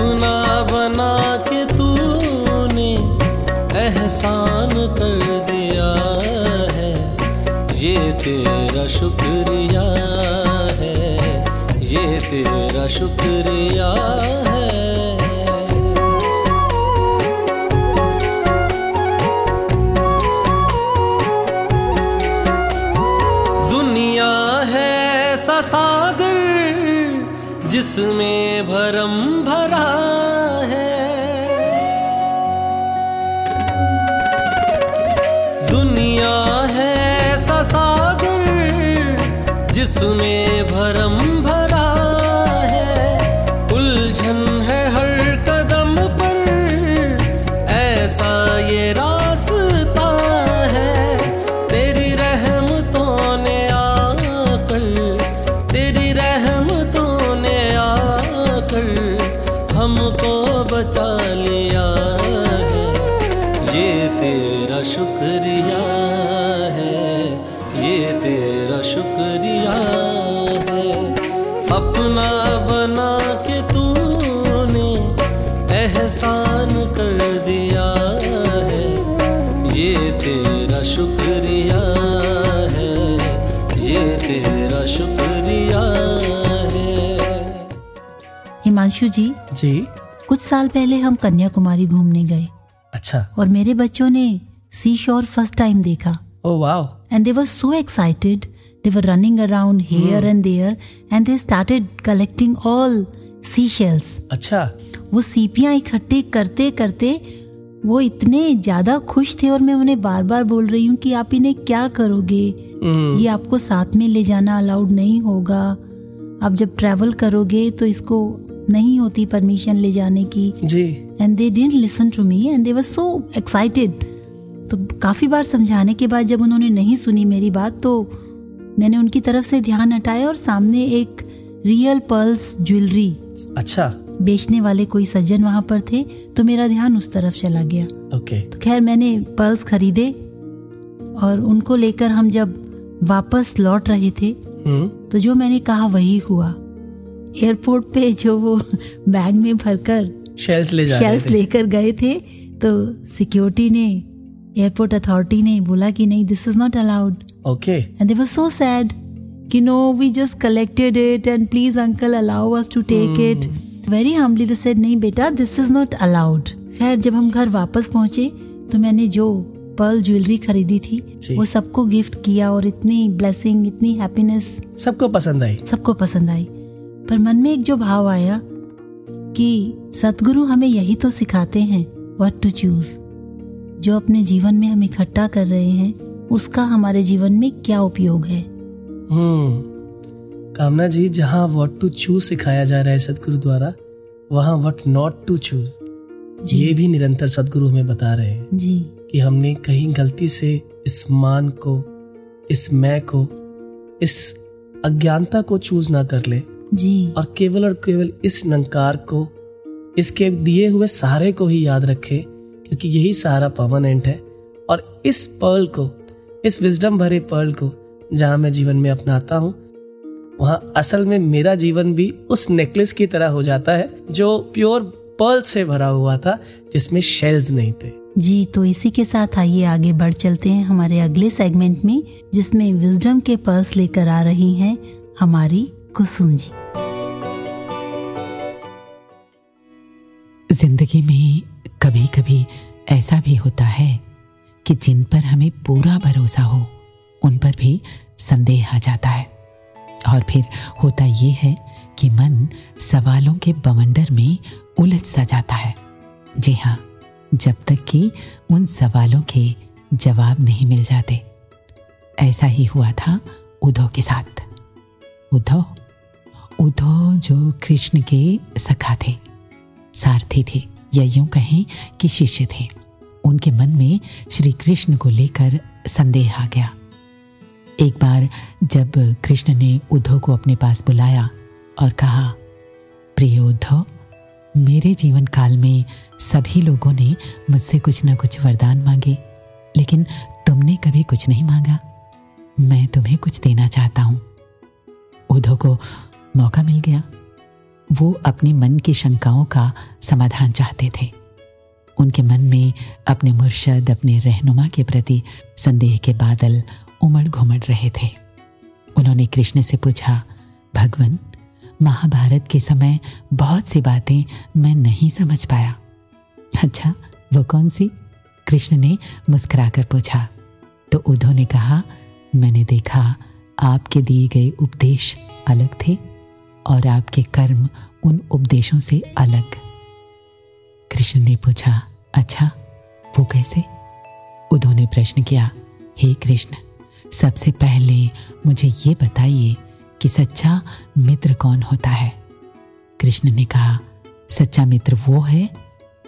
अपना बना के तूने एहसान कर दिया है। ये तेरा शुक्रिया है, ये तेरा शुक्रिया है। दुनिया है ससागर जिसमें भरम बचा लिया है। ये तेरा शुक्रिया है। ये तेरा शुक्रिया है। अपना बना के तूने एहसान कर दिया है। ये तेरा शुक्रिया है। ये तेरा शुक्रिया है। हिमांशु जी जी। कुछ साल पहले हम कन्याकुमारी घूमने गए। अच्छा। और मेरे बच्चों ने सी शोर फ़र्स्ट टाइम देखा। ओ wow and they were so excited. They were running around here and there and they started collecting all seashells. अच्छा। वो सीपियाँ इकट्ठी करते करते वो इतने ज़्यादा खुश थे और मैं उन्हें बार बार बोल रही हूँ कि आप इन्हें क्या करोगे? ये आपको साथ में ले जाना अलाउड नहीं होगा। आप जब ट्रैवल करोगे तो इसको नहीं होती परमिशन ले जाने की। जी। And they didn't listen to me and they were so excited तो काफ़ी बार समझाने के बाद जब उन्होंने नहीं सुनी मेरी बात तो मैंने उनकी तरफ़ से ध्यान हटाया और सामने एक रियल पर्ल्स ज्वेलरी अच्छा। बेचने वाले कोई सज्जन वहाँ पर थे तो मेरा ध्यान उस तरफ़ चला गया। ओके। तो खैर मैंने पर्ल्स खरीदे और उनको लेकर हम जब वापस लौट रहे थे हम्म। तो जो मैंने कहा वही हुआ। एयरपोर्ट पे जो वो बैग में भरकर शेल्स ले जा शेल्स लेकर गए थे तो सिक्योरिटी ने एयरपोर्ट अथॉरिटी ने बोला कि नहीं this is not allowed okay and they were so sad कि no we just collected it and please uncle allow us to take it very humbly they said नहीं बेटा दिस इज़ नॉट अलाउड खैर जब हम घर वापस पहुँचे तो मैंने जो पर्ल ज्वेलरी खरीदी थी वो सबको गिफ्ट किया और इतनी ब्लेसिंग इतनी हैप्पीनेस सबको पसंद आई। सबको पसंद आई। पर मन में एक जो भाव आया कि सतगुरु हमें यही तो सिखाते हैं व्हाट टू चूज़ जो अपने जीवन में हम इकट्ठा कर रहे हैं उसका हमारे जीवन में क्या उपयोग है? हम्म। कामना जी जहाँ व्हाट टू चूज़ सिखाया जा रहा है सदगुरु द्वारा वहाँ व्हाट नॉट टू चूज़ ये भी निरंतर सदगुरु हमें बता रहे हैं जी। कि हमने कहीं गलती से इस मान को इस मैं को इस अज्ञानता को चूज़ ना कर ले। जी। और केवल और केवल इस नंकार को इसके दिए हुए सहारे को ही याद रखे क्योंकि यही सहारा परमानेंट है। और इस पर्ल को इस विजडम भरे पर्ल को जहाँ मैं जीवन में अपनाता हूँ वहाँ असल में मेरा जीवन भी उस नेकलेस की तरह हो जाता है जो प्योर पर्ल से भरा हुआ था जिसमें शेल्स नहीं थे। जी तो इसी के साथ आइए आगे बढ़ चलते हैं हमारे अगले सेगमेंट में जिसमें विजडम के पर्स लेकर आ रही हैं हमारी कुसुम जी। ज़िंदगी में कभी कभी ऐसा भी होता है कि जिन पर हमें पूरा भरोसा हो, उन पर भी संदेह आ जाता है। और फिर होता ये है कि मन सवालों के बवंडर में उलझ सा जाता है। जी हाँ जब तक कि उन सवालों के जवाब नहीं मिल जाते। ऐसा ही हुआ था उद्धव के साथ। उद्धव? उद्धव जो कृष्ण के सखा थे। सारथी थे या यूँ कहें कि शिष्य थे। उनके मन में श्री कृष्ण को लेकर संदेह आ गया। एक बार जब कृष्ण ने उद्धव को अपने पास बुलाया और कहा, प्रिय उद्धव, मेरे जीवन काल में सभी लोगों ने मुझसे कुछ ना कुछ वरदान मांगे, लेकिन तुमने कभी कुछ नहीं मांगा। मैं तुम्हें कुछ देना चाहता हूँ। उद्धव को मौका मिल गया। वो अपने मन की शंकाओं का समाधान चाहते थे। उनके मन में अपने मुर्शद, अपने रहनुमा के प्रति संदेह के बादल उमड़ घुमड़ रहे थे। उन्होंने कृष्ण से पूछा, भगवान, महाभारत के समय बहुत सी बातें मैं नहीं समझ पाया। अच्छा वो कौन सी? कृष्ण ने मुस्कुराकर पूछा। तो उद्धव ने कहा, मैंने देखा आपके दिए गए उपदेश अलग थे। और आपके कर्म उन उपदेशों से अलग। कृष्ण ने पूछा अच्छा वो कैसे? उद्धव ने प्रश्न किया, हे कृष्ण, सबसे पहले मुझे ये बताइए कि सच्चा मित्र कौन होता है? कृष्ण ने कहा, सच्चा मित्र वो है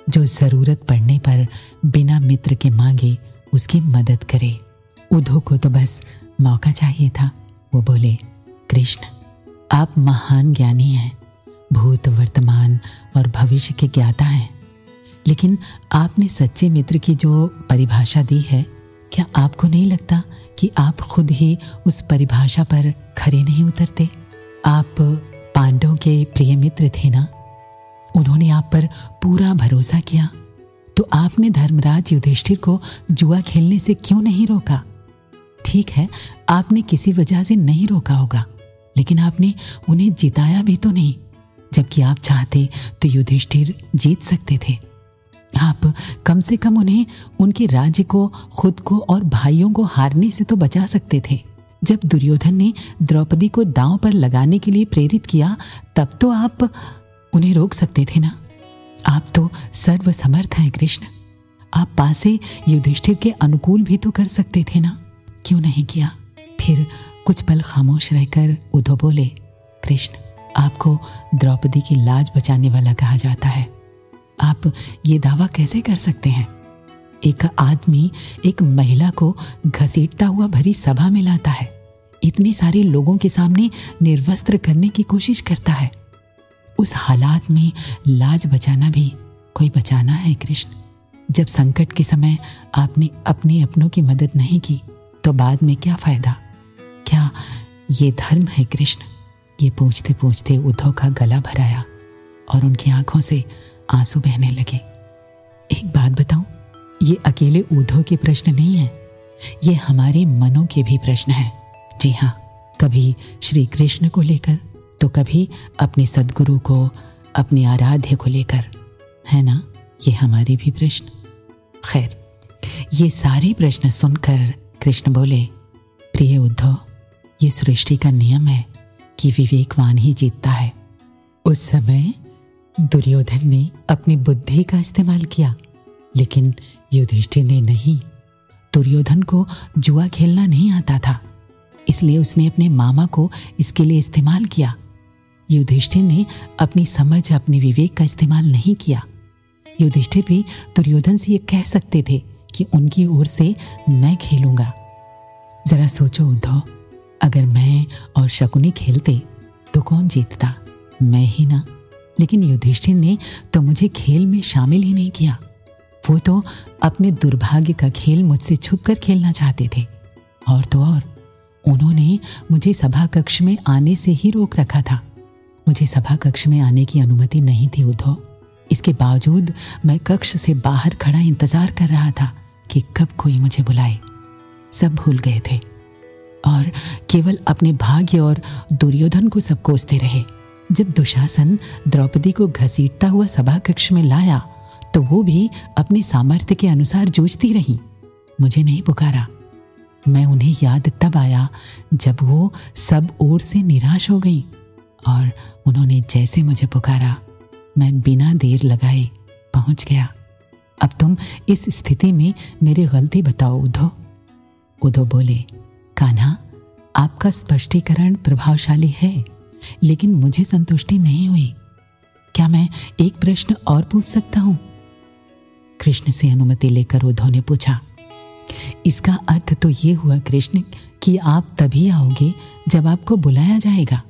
जो ज़रूरत पड़ने पर बिना मित्र के मांगे उसकी मदद करे। उद्धव को तो बस मौका चाहिए था। वो बोले, कृष्ण आप महान ज्ञानी हैं, भूत वर्तमान और भविष्य के ज्ञाता हैं। लेकिन आपने सच्चे मित्र की जो परिभाषा दी है, क्या आपको नहीं लगता कि आप खुद ही उस परिभाषा पर खरे नहीं उतरते? आप पांडव के प्रिय मित्र थे ना? उन्होंने आप पर पूरा भरोसा किया। तो आपने धर्मराज युधिष्ठिर को जुआ खेलने से क्यों नहीं रोका? ठीक है, आपने किसी वजह से नहीं रोका होगा। लेकिन आपने उन्हें जिताया भी तो नहीं। जबकि आप चाहते तो युधिष्ठिर जीत सकते थे। आप कम से कम उन्हें उनके राज्य को, खुद को और भाइयों को हारने से तो बचा सकते थे। जब दुर्योधन ने द्रौपदी को दांव पर लगाने के लिए प्रेरित किया, तब तो आप उन्हें रोक सकते थे ना? आप तो सर्वसमर्थ हैं, कृष्ण। आप पासे युधिष्ठिर के अनुकूल भी तो कर सकते थे ना? क्यों नहीं किया? फिर कुछ पल खामोश रहकर उद्धव बोले, कृष्ण, आपको द्रौपदी की लाज बचाने वाला कहा जाता है। आप ये दावा कैसे कर सकते हैं? एक आदमी एक महिला को घसीटता हुआ भरी सभा में लाता है। इतने सारे लोगों के सामने निर्वस्त्र करने की कोशिश करता है। उस हालात में लाज बचाना भी कोई बचाना है, कृष्ण। जब संकट के समय आपने अपने अपनों की मदद नहीं की तो बाद में क्या फ़ायदा? क्या ये धर्म है कृष्ण? ये पूछते पूछते उद्धव का गला भराया और उनकी आँखों से आँसू बहने लगे। एक बात बताऊँ, ये अकेले उद्धव के प्रश्न नहीं है। ये हमारे मनों के भी प्रश्न है। जी हाँ कभी श्री कृष्ण को लेकर तो कभी अपने सदगुरु को, अपने आराध्य को लेकर। है ना? ये हमारे भी प्रश्न। खैर, ये सारे प्रश्न सुनकर कृष्ण बोले, प्रिय उद्धव ये सृष्टि का नियम है कि विवेकवान ही जीतता है। उस समय दुर्योधन ने अपनी बुद्धि का इस्तेमाल किया, लेकिन युधिष्ठिर ने नहीं। दुर्योधन को जुआ खेलना नहीं आता था, इसलिए उसने अपने मामा को इसके लिए इस्तेमाल किया। युधिष्ठिर ने अपनी समझ, अपने विवेक का इस्तेमाल नहीं किया। युधिष्ठिर भी दुर्योधन से ये कह सकते थे कि उनकी ओर से मैं खेलूँगा। जरा सोचो उद्धव अगर मैं और शकुनी खेलते तो कौन जीतता? मैं ही ना। लेकिन युधिष्ठिर ने तो मुझे खेल में शामिल ही नहीं किया। वो तो अपने दुर्भाग्य का खेल मुझसे छुप कर खेलना चाहते थे। और तो और, उन्होंने मुझे सभा कक्ष में आने से ही रोक रखा था। मुझे सभा कक्ष में आने की अनुमति नहीं थी उद्धव। इसके बावजूद मैं कक्ष से बाहर खड़ा इंतज़ार कर रहा था कि कब कोई मुझे बुलाए। सब भूल गए थे। और केवल अपने भाग्य और दुर्योधन को सब कोसते रहे। जब दुशासन द्रौपदी को घसीटता हुआ सभा कक्ष में लाया तो वो भी अपने सामर्थ्य के अनुसार जूझती रही। मुझे नहीं पुकारा। मैं उन्हें याद तब आया जब वो सब ओर से निराश हो गई और उन्होंने जैसे मुझे पुकारा, मैं बिना देर लगाए पहुँच गया। अब तुम इस स्थिति में मेरी गलती बताओ उधो उधो बोले कान्हा, आपका स्पष्टीकरण प्रभावशाली है, लेकिन मुझे संतुष्टि नहीं हुई। क्या मैं एक प्रश्न और पूछ सकता हूँ? कृष्ण से अनुमति लेकर उद्धव ने पूछा, इसका अर्थ तो ये हुआ कृष्ण कि आप तभी आओगे जब आपको बुलाया जाएगा।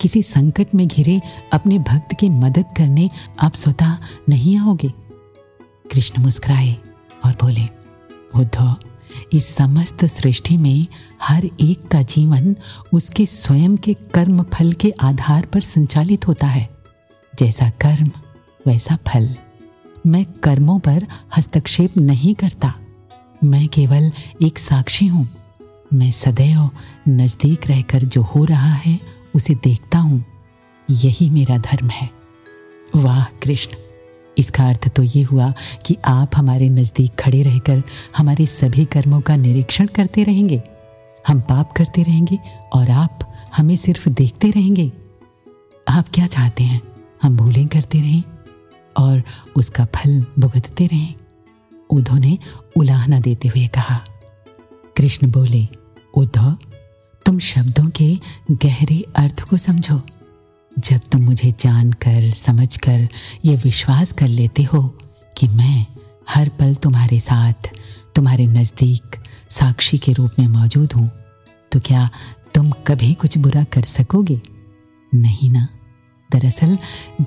किसी संकट में घिरे अपने भक्त की मदद करने आप स्वतः नहीं आओगे। कृष्ण मुस्कुराए और बोले उद्धव इस समस्त सृष्टि में हर एक का जीवन उसके स्वयं के कर्म फल के आधार पर संचालित होता है। जैसा कर्म, वैसा फल। मैं कर्मों पर हस्तक्षेप नहीं करता। मैं केवल एक साक्षी हूँ। मैं सदैव नज़दीक रहकर जो हो रहा है, उसे देखता हूँ। यही मेरा धर्म है। वाह, कृष्ण! इसका अर्थ तो ये हुआ कि आप हमारे नज़दीक खड़े रहकर हमारे सभी कर्मों का निरीक्षण करते रहेंगे। हम पाप करते रहेंगे और आप हमें सिर्फ़ देखते रहेंगे। आप क्या चाहते हैं? हम भूलें करते रहें और उसका फल भुगतते रहें। उद्धव ने उलाहना देते हुए कहा, कृष्ण बोले, उद्धव, तुम शब्दों के गहरे अर्थ को समझो। जब तुम मुझे जानकर, समझकर ये विश्वास कर लेते हो कि मैं हर पल तुम्हारे साथ, तुम्हारे नज़दीक साक्षी के रूप में मौजूद हूँ तो क्या तुम कभी कुछ बुरा कर सकोगे? नहीं ना। दरअसल,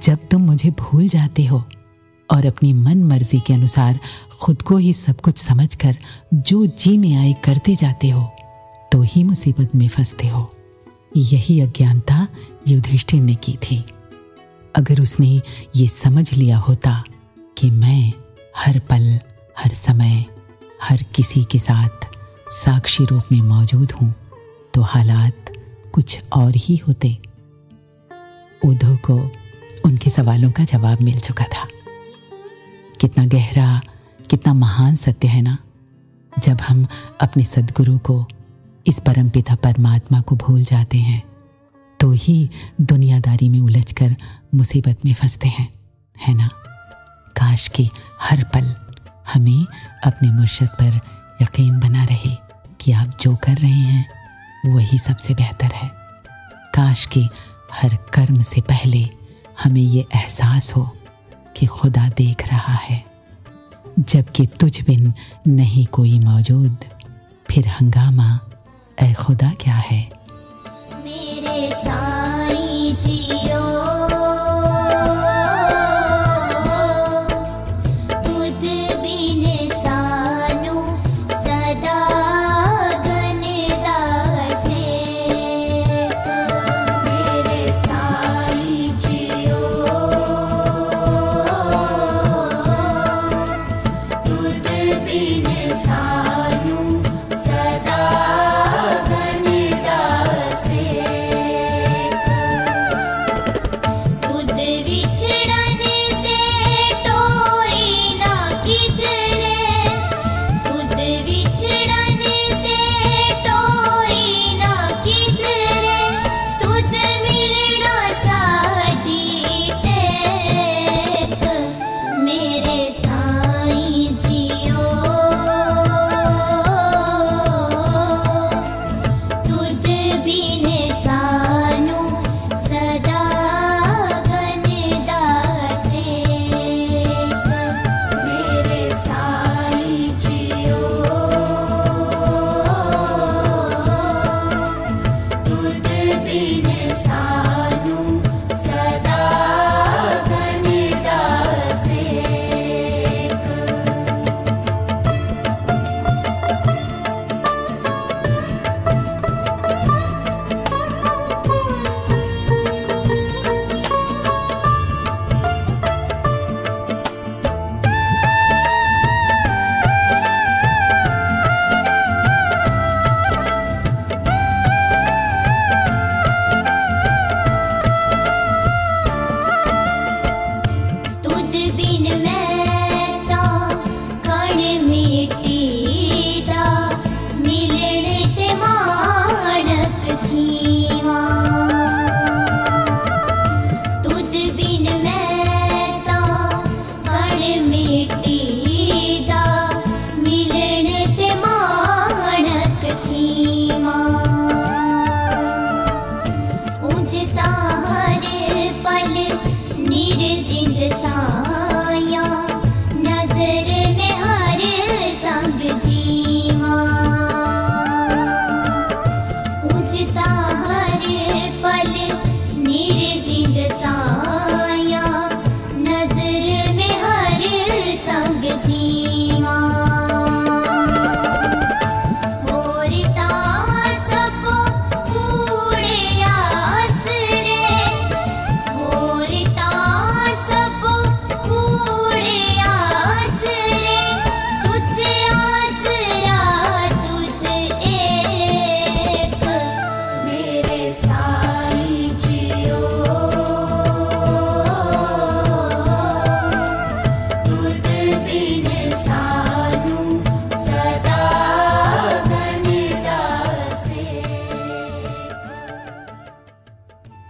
जब तुम मुझे भूल जाते हो और अपनी मन मर्ज़ी के अनुसार खुद को ही सब कुछ समझकर जो जी में आए करते जाते हो तो ही मुसीबत में फंसते हो। यही अज्ञानता युधिष्ठिर ने की थी। अगर उसने ये समझ लिया होता कि मैं हर पल, हर समय, हर किसी के साथ साक्षी रूप में मौजूद हूँ तो हालात कुछ और ही होते। उद्धव को उनके सवालों का जवाब मिल चुका था। कितना गहरा, कितना महान सत्य है ना? जब हम अपने सदगुरु को इस परमपिता परमात्मा को भूल जाते हैं तो ही दुनियादारी में उलझकर मुसीबत में फंसते हैं, है ना? काश कि हर पल हमें अपने मुर्शद पर यकीन बना रहे कि आप जो कर रहे हैं, वही सबसे बेहतर है। काश कि हर कर्म से पहले हमें ये एहसास हो कि खुदा देख रहा है, जबकि तुझ बिन नहीं कोई मौजूद। फिर हंगामा ऐ खुदा क्या है? मेरे साईं जियो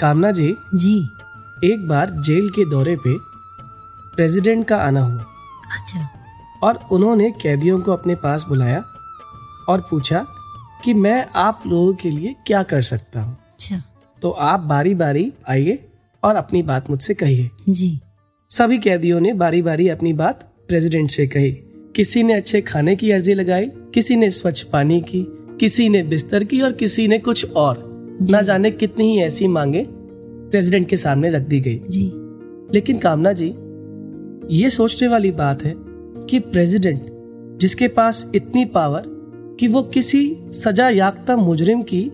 कामना जी। जी। एक बार जेल के दौरे पे प्रेसिडेंट का आना हुआ। अच्छा। और उन्होंने कैदियों को अपने पास बुलाया और पूछा कि मैं आप लोगों के लिए क्या कर सकता हूँ। अच्छा। तो आप बारी बारी आइए और अपनी बात मुझसे कहिए। जी। सभी कैदियों ने बारी बारी अपनी बात प्रेसिडेंट से कही। किसी ने अच्छे खाने की अर्जी लगाई किसी ने स्वच्छ पानी की किसी ने बिस्तर की और किसी ने कुछ और। ना जाने कितनी ही ऐसी मांगे प्रेसिडेंट के सामने रख दी गई। जी। लेकिन कामना जी ये सोचने वाली बात है कि प्रेसिडेंट जिसके पास इतनी पावर कि वो किसी सजा याफ्ता मुजरिम की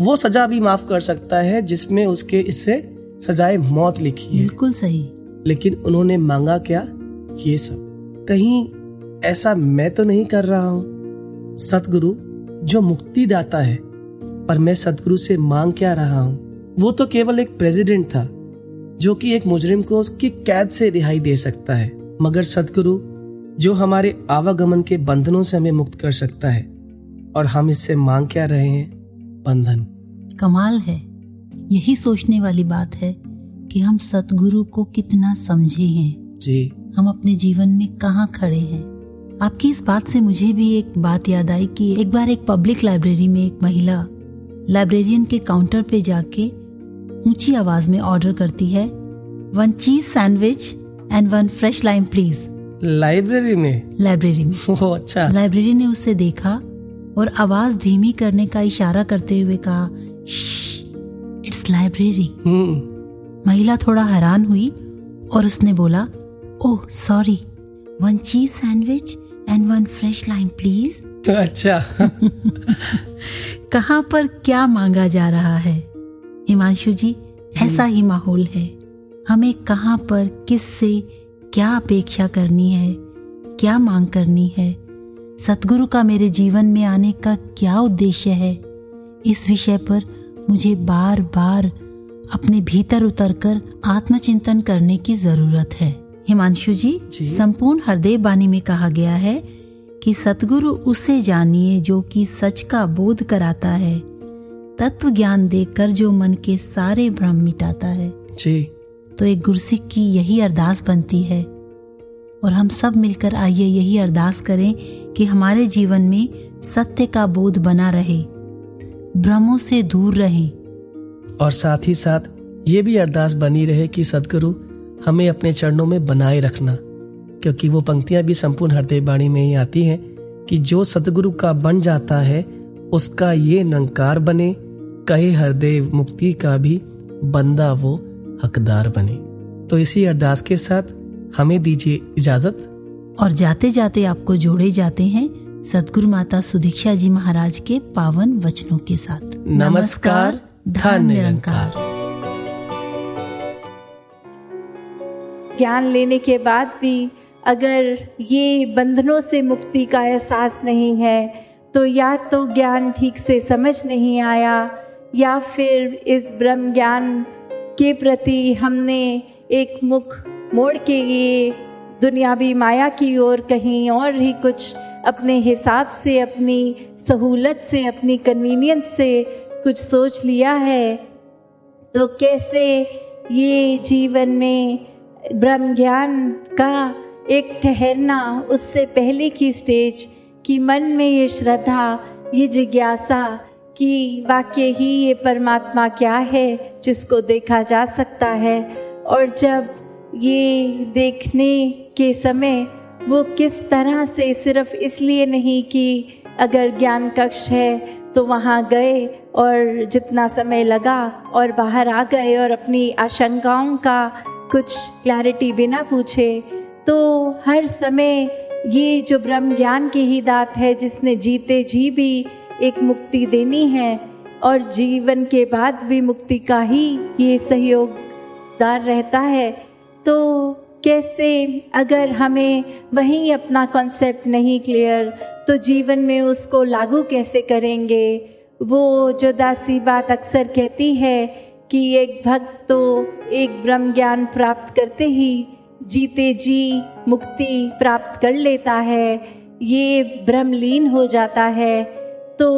वो सजा भी माफ़ कर सकता है जिसमें उसके इससे सजाए मौत लिखी है। बिल्कुल सही। लेकिन उन्होंने मांगा क्या? ये सब। कहीं ऐसा मैं तो नहीं कर रहा हूँ। सतगुरु जो मुक्ति दाता है पर मैं सतगुरु से मांग क्या रहा हूँ? वो तो केवल एक प्रेसिडेंट था जो कि एक मुजरिम को उसकी कैद से रिहाई दे सकता है। मगर सतगुरु जो हमारे आवागमन के बंधनों से हमें मुक्त कर सकता है और हम इससे मांग क्या रहे हैं? बंधन। कमाल है। यही सोचने वाली बात है कि हम सतगुरु को कितना समझे हैं। जी। हम अपने जीवन में कहाँ खड़े हैं। आपकी इस बात से मुझे भी एक बात याद आई कि एक बार एक पब्लिक लाइब्रेरी में एक महिला लाइब्रेरियन के काउंटर पे जाके ऊँची आवाज़ में ऑर्डर करती है one cheese sandwich and one fresh lime please library में? लाइब्रेरी में। वो अच्छा। लाइब्रेरी ने उसे देखा और आवाज़ धीमी करने का इशारा करते हुए कहा इट्स लाइब्रेरी हम्म। महिला थोड़ा हैरान हुई और उसने बोला ओह sorry one cheese sandwich and one fresh lime please अच्छा। कहाँ पर क्या मांगा जा रहा है? हिमांशु जी ऐसा ही माहौल है। हमें कहाँ पर किस से क्या अपेक्षा करनी है क्या मांग करनी है? सतगुरु का मेरे जीवन में आने का क्या उद्देश्य है? इस विषय पर मुझे बार बार अपने भीतर उतरकर आत्मचिंतन करने की ज़रूरत है। हिमांशु जी, जी। संपूर्ण हृदय बानी में कहा गया है कि सतगुरु उसे जानिए जो कि सच का बोध कराता है। तत्व ज्ञान देकर जो मन के सारे भ्रम मिटाता है। जी। तो एक गुरसिक की यही अरदास बनती है। और हम सब मिलकर आइए यही अरदास करें कि हमारे जीवन में सत्य का बोध बना रहे भ्रमों से दूर रहें। और साथ ही साथ ये भी अरदास बनी रहे कि सदगुरु हमें अपने चरणों में बनाए रखना क्योंकि वो पंक्तियाँ भी संपूर्ण हृदय बाणी में ही आती हैं कि जो सतगुरु का बन जाता है उसका ये नंकार बने कहे हृदय मुक्ति का भी बंदा वो हकदार बने। तो इसी अरदास के साथ हमें दीजिए इजाज़त। और जाते जाते आपको जोड़े जाते हैं सदगुरु माता सुदीक्षा जी महाराज के पावन वचनों के साथ। नमस्कार, धन निरंकार। ज्ञान लेने के बाद भी अगर ये बंधनों से मुक्ति का एहसास नहीं है तो या तो ज्ञान ठीक से समझ नहीं आया या फिर इस ब्रह्म ज्ञान के प्रति हमने एक मुख मोड़ के ये दुनियावी माया की ओर कहीं और ही कुछ अपने हिसाब से, अपनी सहूलत से, अपनी कन्वीनियंस से कुछ सोच लिया है तो कैसे ये जीवन में ब्रह्म ज्ञान का एक ठहरना, उससे पहले की स्टेज कि मन में ये श्रद्धा, ये जिज्ञासा कि वाक्य ही ये परमात्मा क्या है, जिसको देखा जा सकता है? और जब ये देखने के समय वो किस तरह से सिर्फ़ इसलिए नहीं कि अगर ज्ञान कक्ष है तो वहाँ गए और जितना समय लगा और बाहर आ गए और अपनी आशंकाओं का कुछ क्लैरिटी बिना पूछे तो हर समय ये जो ब्रह्म ज्ञान की ही दात है, जिसने जीते जी भी एक मुक्ति देनी है और जीवन के बाद भी मुक्ति का ही ये सहयोगदार रहता है। तो कैसे अगर हमें वहीं अपना कॉन्सेप्ट नहीं क्लियर तो जीवन में उसको लागू कैसे करेंगे? वो जो दासी बात अक्सर कहती है कि एक भक्त तो एक ब्रह्म ज्ञान प्राप्त करते ही जीते जी मुक्ति प्राप्त कर लेता है। ये ब्रह्मलीन हो जाता है। तो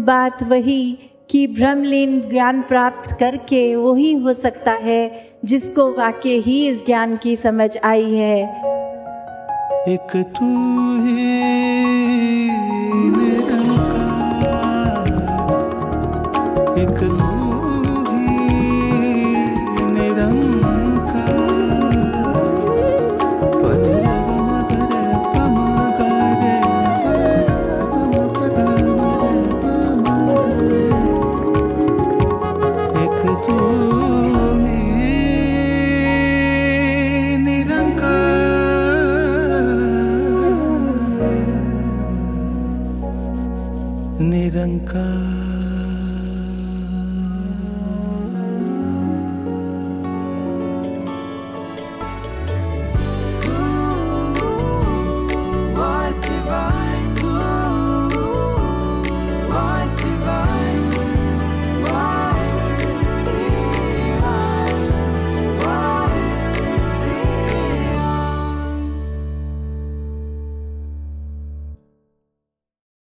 बात वही कि ब्रह्मलीन ज्ञान प्राप्त करके वही हो सकता है जिसको वाक्य ही इस ज्ञान की समझ आई है। एक तू ही एक तू hanggang ka